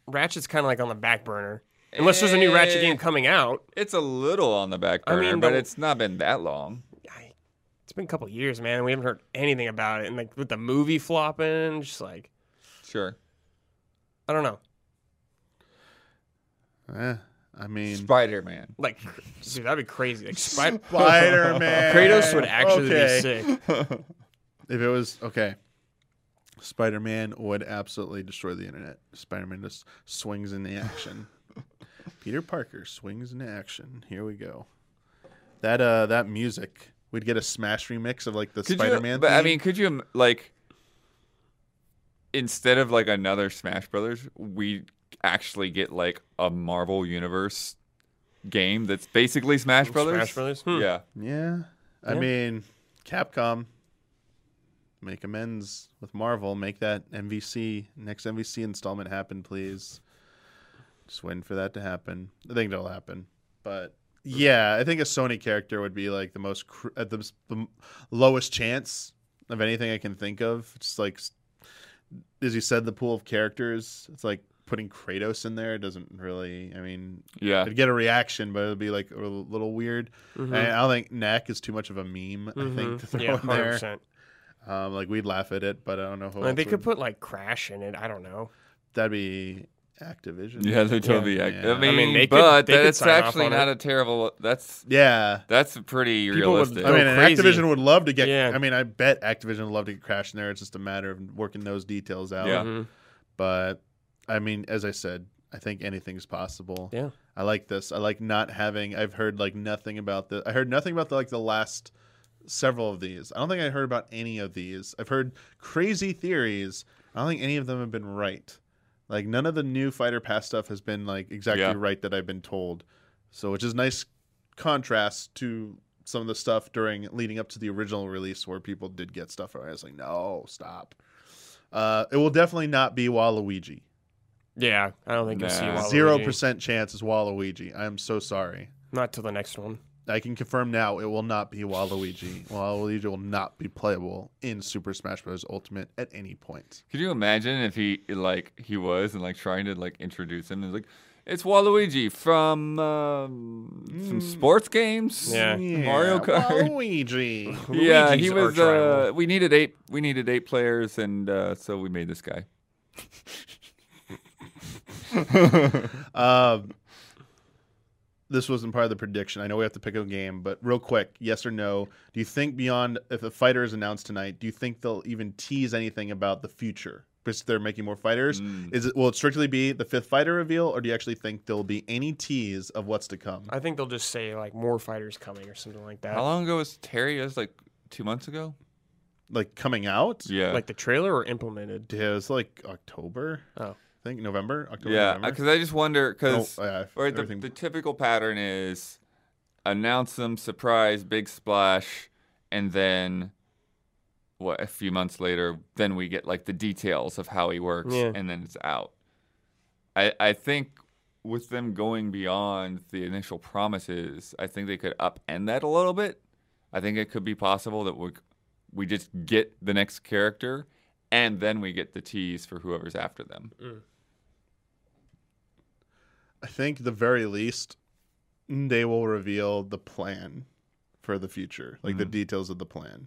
Ratchet's kind of like on the back burner. Unless there's a new Ratchet Eh. game coming out. It's a little on the back I burner, mean, but the- it's not been that long. I, it's been a couple years, man. and We haven't heard anything about it. And like with the movie flopping, just like Sure. I don't know. Eh, I mean, Spider Man. Like, dude, that'd be crazy. Like, Spy- Spider Man. Kratos would actually okay. be sick. If it was okay, Spider Man would absolutely destroy the internet. Spider Man just swings into action. Peter Parker swings into action. Here we go. That uh, that music. We'd get a Smash remix of like the Could Spider Man. But I mean, could you im- like instead of like another Smash Brothers, we actually get like a Marvel Universe game that's basically Smash Brothers? Smash Brothers? Hmm. Yeah. yeah. I Yeah. mean, Capcom make amends with Marvel. Make that MVC next MVC installment happen, please. Just waiting for that to happen. I think it'll happen, but yeah, I think a Sony character would be like the most cr- at the, the lowest chance of anything I can think of. Just like s- as you said, the pool of characters. It's like putting Kratos in there. It doesn't really. I mean, Yeah. I'd get a reaction, but it'd be like a little weird. Mhm. And I don't think Knack is too much of a meme. I think Mhm. to throw yeah, in there. 100%. Um, like we'd laugh at it, but I don't know who. Like, else they could would. put like Crash in it. I don't know. That'd be Activision. Yeah, they totally. Yeah. act- Yeah. I I mean, mean, they could- but they that's sign actually not it. a terrible. That's Yeah. that's pretty People would realistic. I mean. Activision would love to get. Yeah. I mean, I bet Activision would love to get Crash in there. It's just a matter of working those details out. Yeah. Mhm. But I mean, as I said, I think anything's possible. Yeah. I like this. I like not having. I've heard like nothing about the. I heard nothing about the, like the last several of these. I don't think I heard about any of these. I've heard crazy theories. I don't think any of them have been right. Like none of the new fighter pass stuff has been like exactly Yeah. right that I've been told. So which is nice contrast to some of the stuff during leading up to the original release where people did get stuff where I was like, no, stop. Uh, it will definitely not be Waluigi. Yeah, I don't think you'll see Waluigi. Zero percent chance is Waluigi. I'm so sorry. Not till the next one. I can confirm now it will not be Waluigi. Waluigi will not be playable in Super Smash Bros. Ultimate at any point. Could you imagine if he like he was and like trying to like introduce him and like it's Waluigi from um, some sports games. Yeah. Mario Kart. Waluigi. Yeah, he Luigi's was. arch-rival. Uh, we needed eight. We needed eight players, and uh, so we made this guy. Um, this wasn't part of the prediction. I know we have to pick a game, but real quick, yes or no? Do you think beyond if a fighter is announced tonight, do you think they'll even tease anything about the future? Because they're making more fighters. Mm. Is it will it strictly be the fifth fighter reveal, or do you actually think there'll be any tease of what's to come? I think they'll just say like more fighters coming or something like that. How long ago was Terry? It was like two months ago. Like coming out? Yeah, Like the trailer or implemented? Yeah, it was like October. Oh. I think November. October. yeah. Because I just wonder because Oh, yeah, right, the, the typical pattern is announce them, surprise, big splash, and then what? A few months later, then we get like the details of how he works, Yeah. and then it's out. I I think with them going beyond the initial promises, I think they could upend that a little bit. I think it could be possible that we we just get the next character, and then we get the tease for whoever's after them. I think the very least they will reveal the plan for the future, like the details of the plan.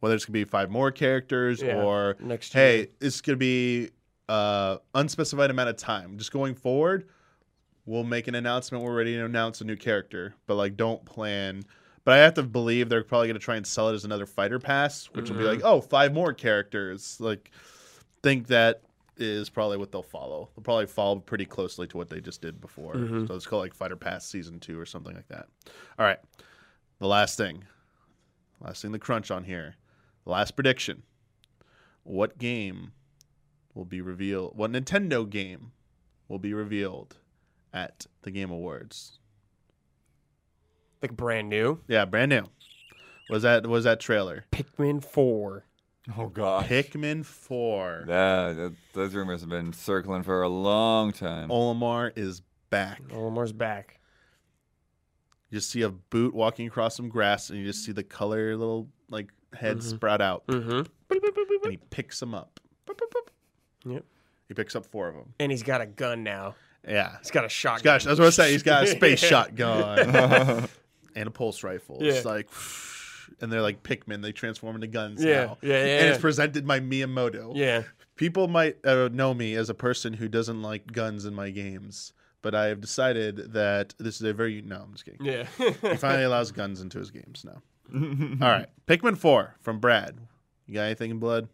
Whether it's gonna be five more characters Yeah, or next year. hey, it's gonna be uh unspecified amount of time. Just going forward, we'll make an announcement. We're ready to announce a new character, but like don't plan. But I have to believe they're probably gonna try and sell it as another fighter pass, which will be like, oh, five more characters. Like, think that is probably what they'll follow. They'll probably follow pretty closely to what they just did before. Mm-hmm. So it's called like Fighter Pass Season Two or something like that. All right, the last thing, last thing to crunch on here, last prediction. What game will be revealed? What Nintendo game will be revealed at the Game Awards? Like brand new. Yeah, brand new. Was that was that trailer? Pikmin Four. Oh God. Pikmin Four. Yeah, that, those rumors have been circling for a long time. Olimar is back. Olimar's back. You just see a boot walking across some grass, and you just see the color little like head sprout out, Mm-hmm. and he picks them up. Boop, boop, boop. Yep. He picks up four of them. And he's got a gun now. Yeah. He's got a shotgun. Gosh, that's what I was saying. He's got a space shotgun and a pulse rifle. Yeah. It's like, and they're like Pikmin. They transform into guns Yeah, now. yeah, yeah, And it's yeah. presented by Miyamoto. Yeah. People might uh, know me as a person who doesn't like guns in my games, but I have decided that this is a very no. I'm just kidding. Yeah. He finally allows guns into his games now. All right, Pikmin Four from Brad. You got anything in blood?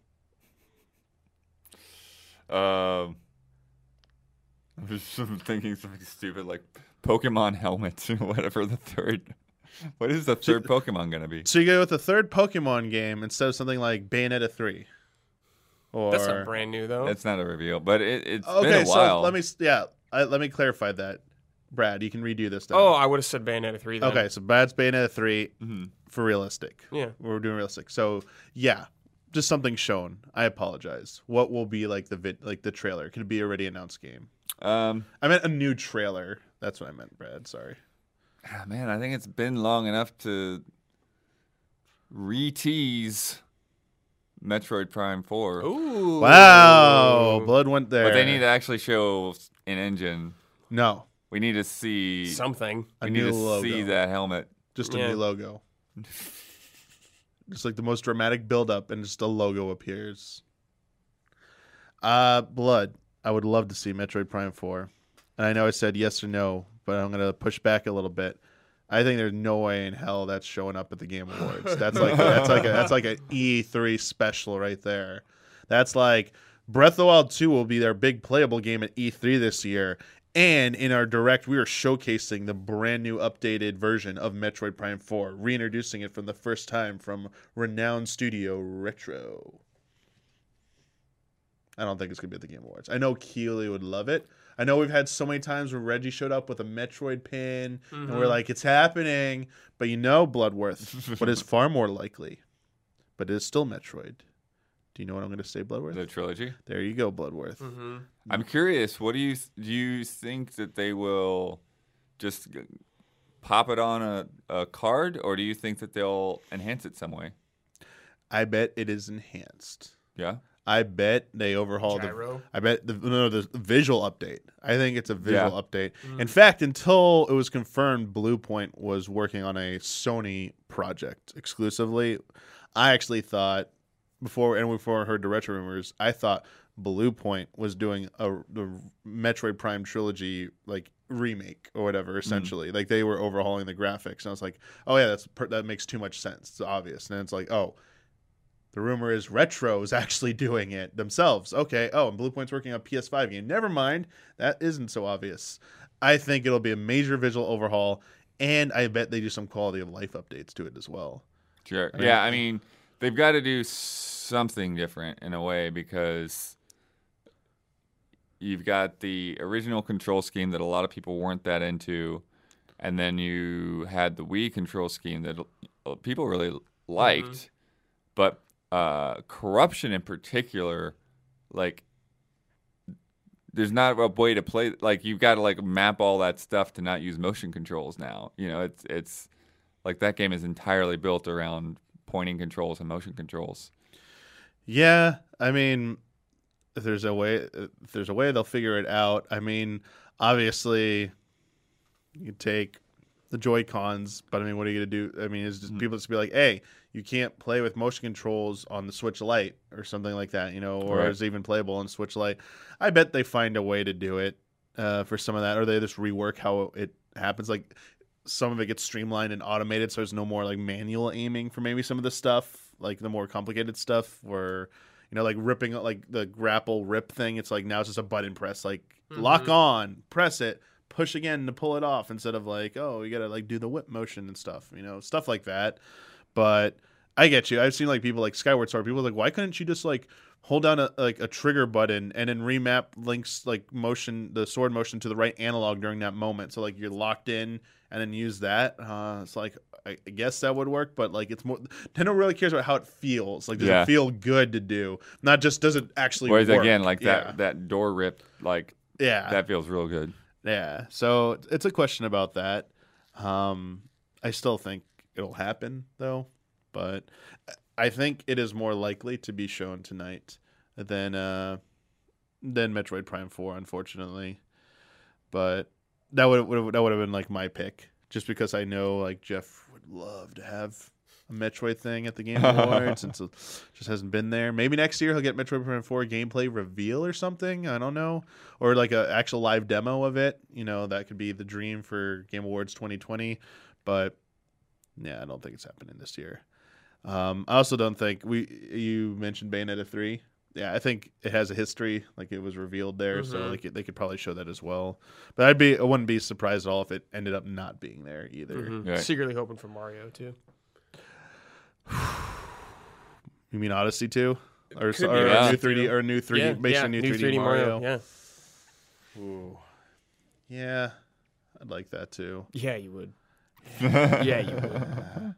Um, I'm just thinking something stupid like Pokemon helmets or whatever the third. What is the third Pokemon gonna be? So you go with the third Pokemon game instead of something like Bayonetta three. Or That's not brand new though. It's not a reveal, but it, it's okay. been a So while. let me yeah. I, let me clarify that. Brad, you can redo this. Then. oh, I would have said Bayonetta Three. Then. okay. So Brad's Bayonetta 3 Mhm. for realistic. Yeah. We're doing realistic. So yeah, just something shown. I apologize. What will be like the vid, like the trailer? Could it be a already announced game? Um, I meant a new trailer. That's what I meant, Brad. Sorry. Ah, man, I think it's been long enough to re-tease Metroid Prime Four. Ooh. Wow, blood went there. But they need to actually show an engine. no We need to see. something. a we need new to logo. see that helmet. Just a Yeah. new logo. just like the most dramatic build-up, and just a logo appears. Uh, blood. I would love to see Metroid Prime Four, and I know I said yes or no, but I'm gonna push back a little bit. I think there's no way in hell that's showing up at the Game Awards. That's like that's like a, that's like an E3 special right there. That's like Breath of the Wild 2 will be their big playable game at E3 this year. And in our direct, we are showcasing the brand new updated version of Metroid Prime 4, reintroducing it for the first time from renowned studio Retro. I don't think it's going to be at the Game Awards. I know Keighley would love it. I know we've had so many times where Reggie showed up with a Metroid pin, and we're like, it's happening. But you know, Bloodworth, what is far more likely, but it is still Metroid. Do you know what I'm going to say, Bloodworth? The trilogy. There you go, Bloodworth. Mm-hmm. I'm curious. What do you do? You think that they will just pop it on a, a card, or do you think that they'll enhance it some way? I bet it is enhanced. Yeah. I bet they overhauled Gyro? the. I bet the no the visual update. I think it's a visual Yeah. update. Mm. In fact, until it was confirmed, Bluepoint was working on a Sony project exclusively. I actually thought before and before I heard the retro rumors, I thought Bluepoint was doing a the Metroid Prime trilogy like remake or whatever. Essentially, like they were overhauling the graphics, and I was like, oh yeah, that's that makes too much sense. It's obvious, and it's like, oh. The rumor is Retro is actually doing it themselves. Okay. Oh, and Bluepoint's working on PS5 game. Never mind. That isn't so obvious. I think it'll be a major visual overhaul, and I bet they do some quality of life updates to it as well. Sure. mean- yeah, I mean, they've got to do something different in a way because you've got the original control scheme that a lot of people weren't that into, and then you had the Wii control scheme that people really liked, mm-hmm. but uh, corruption in particular, like. There's not a way to play like you've got to like map all that stuff to not use motion controls now. You know, it's it's like that game is entirely built around pointing controls and motion controls. Yeah, I mean, if there's a way, if there's a way, they'll figure it out. I mean, obviously, you take the Joy Cons, but I mean, what are you gonna do? I mean, it's just people just be like, hey, you can't play with motion controls on the Switch Lite or something like that, you know, or Right. is even playable on Switch Lite. I bet they find a way to do it uh, for some of that, or they just rework how it happens. Like some of it gets streamlined and automated, so there's no more like manual aiming for maybe some of the stuff, like the more complicated stuff, where you know, like ripping like the grapple rip thing. It's like now it's just a button press, like lock on, press it, push again to pull it off, instead of like oh you gotta like do the whip motion and stuff, you know, stuff like that. But I get you. I've seen like people like Skyward Sword. People like, why couldn't you just like hold down a like a trigger button and then remap Link's like motion, the sword motion to the right analog during that moment, so like you're locked in and then use that. Uh, it's like I, guess that would work, but like it's more. Nintendo really cares about how it feels. Like does Yeah. it feel good to do, not just does it actually. Whereas work. again, like Yeah. that that door rip, like Yeah, that feels real good. Yeah. So it's a question about that. Um, I still think it'll happen though, but I think it is more likely to be shown tonight than uh than Metroid Prime Four, unfortunately. But that would that would have been like my pick, just because I know like Geoff would love to have a Metroid thing at the Game Awards, and so just hasn't been there. Maybe next year he'll get Metroid Prime Four gameplay reveal or something. I don't know, or like a actual live demo of it. You know, that could be the dream for Game Awards 2020. But yeah, I don't think it's happening this year. Um, I also don't think we. You mentioned Bayonetta three. Yeah, I think it has a history, like it was revealed there, so Mhm. like they could probably show that as well. But I'd be, I wouldn't be surprised at all if it ended up not being there either. Mhm. Right. Secretly hoping for Mario too. You mean Odyssey two, or, Could or be a Odyssey new three D 2. or new three D, yeah, basically yeah, new new three D Mario. Yeah, Ooh. Yeah, I'd like that too. yeah, you would. yeah, you would.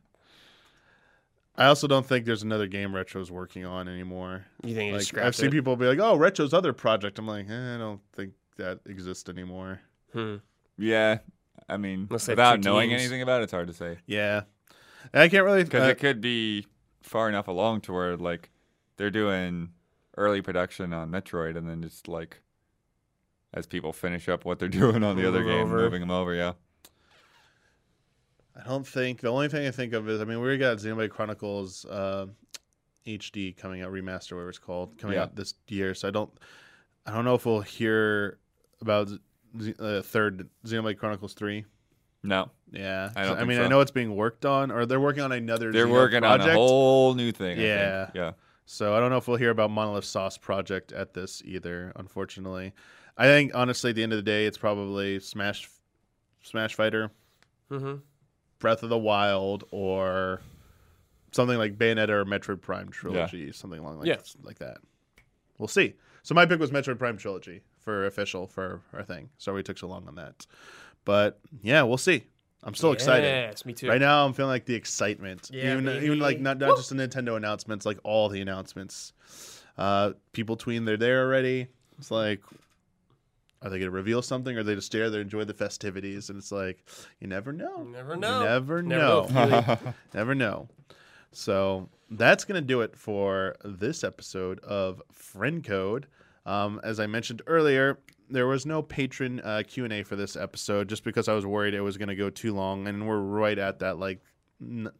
I also don't think there's another game Retro's working on anymore. You think Like I've seen it? people be like, "Oh, Retro's other project." I'm like, eh, I don't think that exists anymore. Hmm. Yeah, I mean, Unless they have without knowing teams. anything about it, it's hard to say Yeah, And I can't really. because uh, it could be far enough along to where like they're doing early production on Metroid, and then just like as people finish up what they're doing on the other game, over. moving them over. Yeah, I don't think the only thing I think of is I mean we got Xenoblade Chronicles uh, HD coming out remaster whatever it's called coming Yeah. out this year so I don't I don't know if we'll hear about the uh, third Xenoblade Chronicles three no, yeah I don't I mean so. I know it's being worked on or they're working on another they're Xeno working project, on a whole new thing. I Yeah. think. yeah. so I don't know if we'll hear about Monolith Soft's project at this either unfortunately I think honestly at the end of the day it's probably Smash Smash Fighter Mm-hmm. Breath of the Wild or something like Bayonetta or Metroid Prime trilogy, something along like Yeah. like that. We'll see. So my pick was Metroid Prime trilogy for official for our thing. Sorry we took so long on that, but yeah, we'll see. I'm still excited. Yes, me too. Right now, I'm feeling like the excitement. Yeah, even baby. even like not, not just the Nintendo announcements, like all the announcements. Uh, people tweeting they're there already. It's like are they going to reveal something? Or are they just there, and enjoy the festivities? And it's like, you never know. You never know. You never Never know. know. never know. So that's going to do it for this episode of Friend Code. Um, as I mentioned earlier, there was no patron uh, Q and A for this episode, just because I was worried it was going to go too long, and we're right at that like n-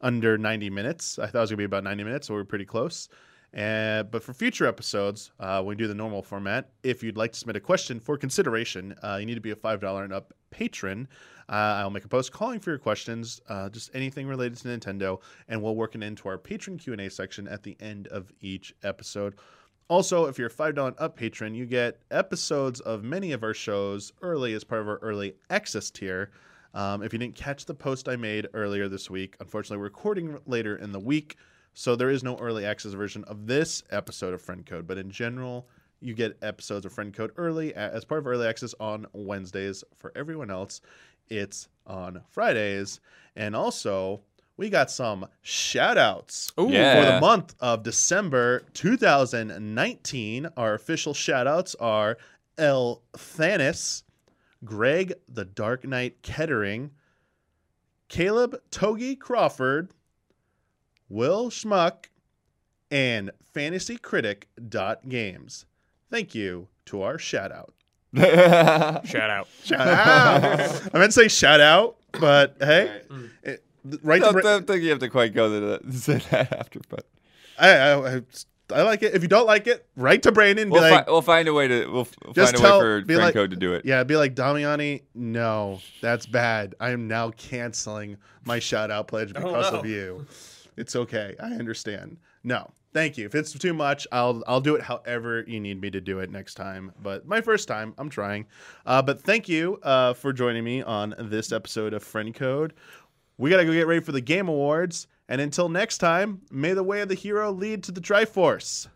under 90 minutes. I thought it was going to be about 90 minutes, so we're pretty close. Uh, but for future episodes, uh, we do the normal format. If you'd like to submit a question for consideration, uh, you need to be a $5 and up patron. Uh, I'll make a post calling for your questions, uh, just anything related to Nintendo, and we'll work it into our patron Q&A section at the end of each episode. Also, if you're a $5 and up patron, you get episodes of many of our shows early as part of our early access tier. Um, if you didn't catch the post I made earlier this week, unfortunately, we're recording later in the week, so there is no early access version of this episode of Friend Code. But in general, you get episodes of Friend Code early as part of early access on Wednesdays. For everyone else, it's on Fridays. And also, we got some shout outs Ooh. for the month of December 2019. Our official shout outs are El Thanis, Greg the Dark Knight Kettering, Caleb Togi Crawford, Will Schmuck, and fantasycritic.games. Thank you to our shout out. Shout out. Shout out. I meant to say shout out, but hey, it, right I don't, Bra- don't think you have to quite go to the, say that after, but I, I, I, I like it. If you don't like it, write to Brandon. We'll, like, fi- we'll find a way to we'll, we'll Just find a tell- way for be friend like- code to do it. Yeah, be like Damiani. No, that's bad. I am now canceling my shout out pledge because no. of you. It's okay. I understand. No, thank you. If it's too much, I'll I'll do it however you need me to do it next time. But my first time, I'm trying. Uh, but thank you uh, for joining me on this episode of Friend Code. We gotta go get ready for the Game Awards. And until next time, may the way of the hero lead to the Triforce.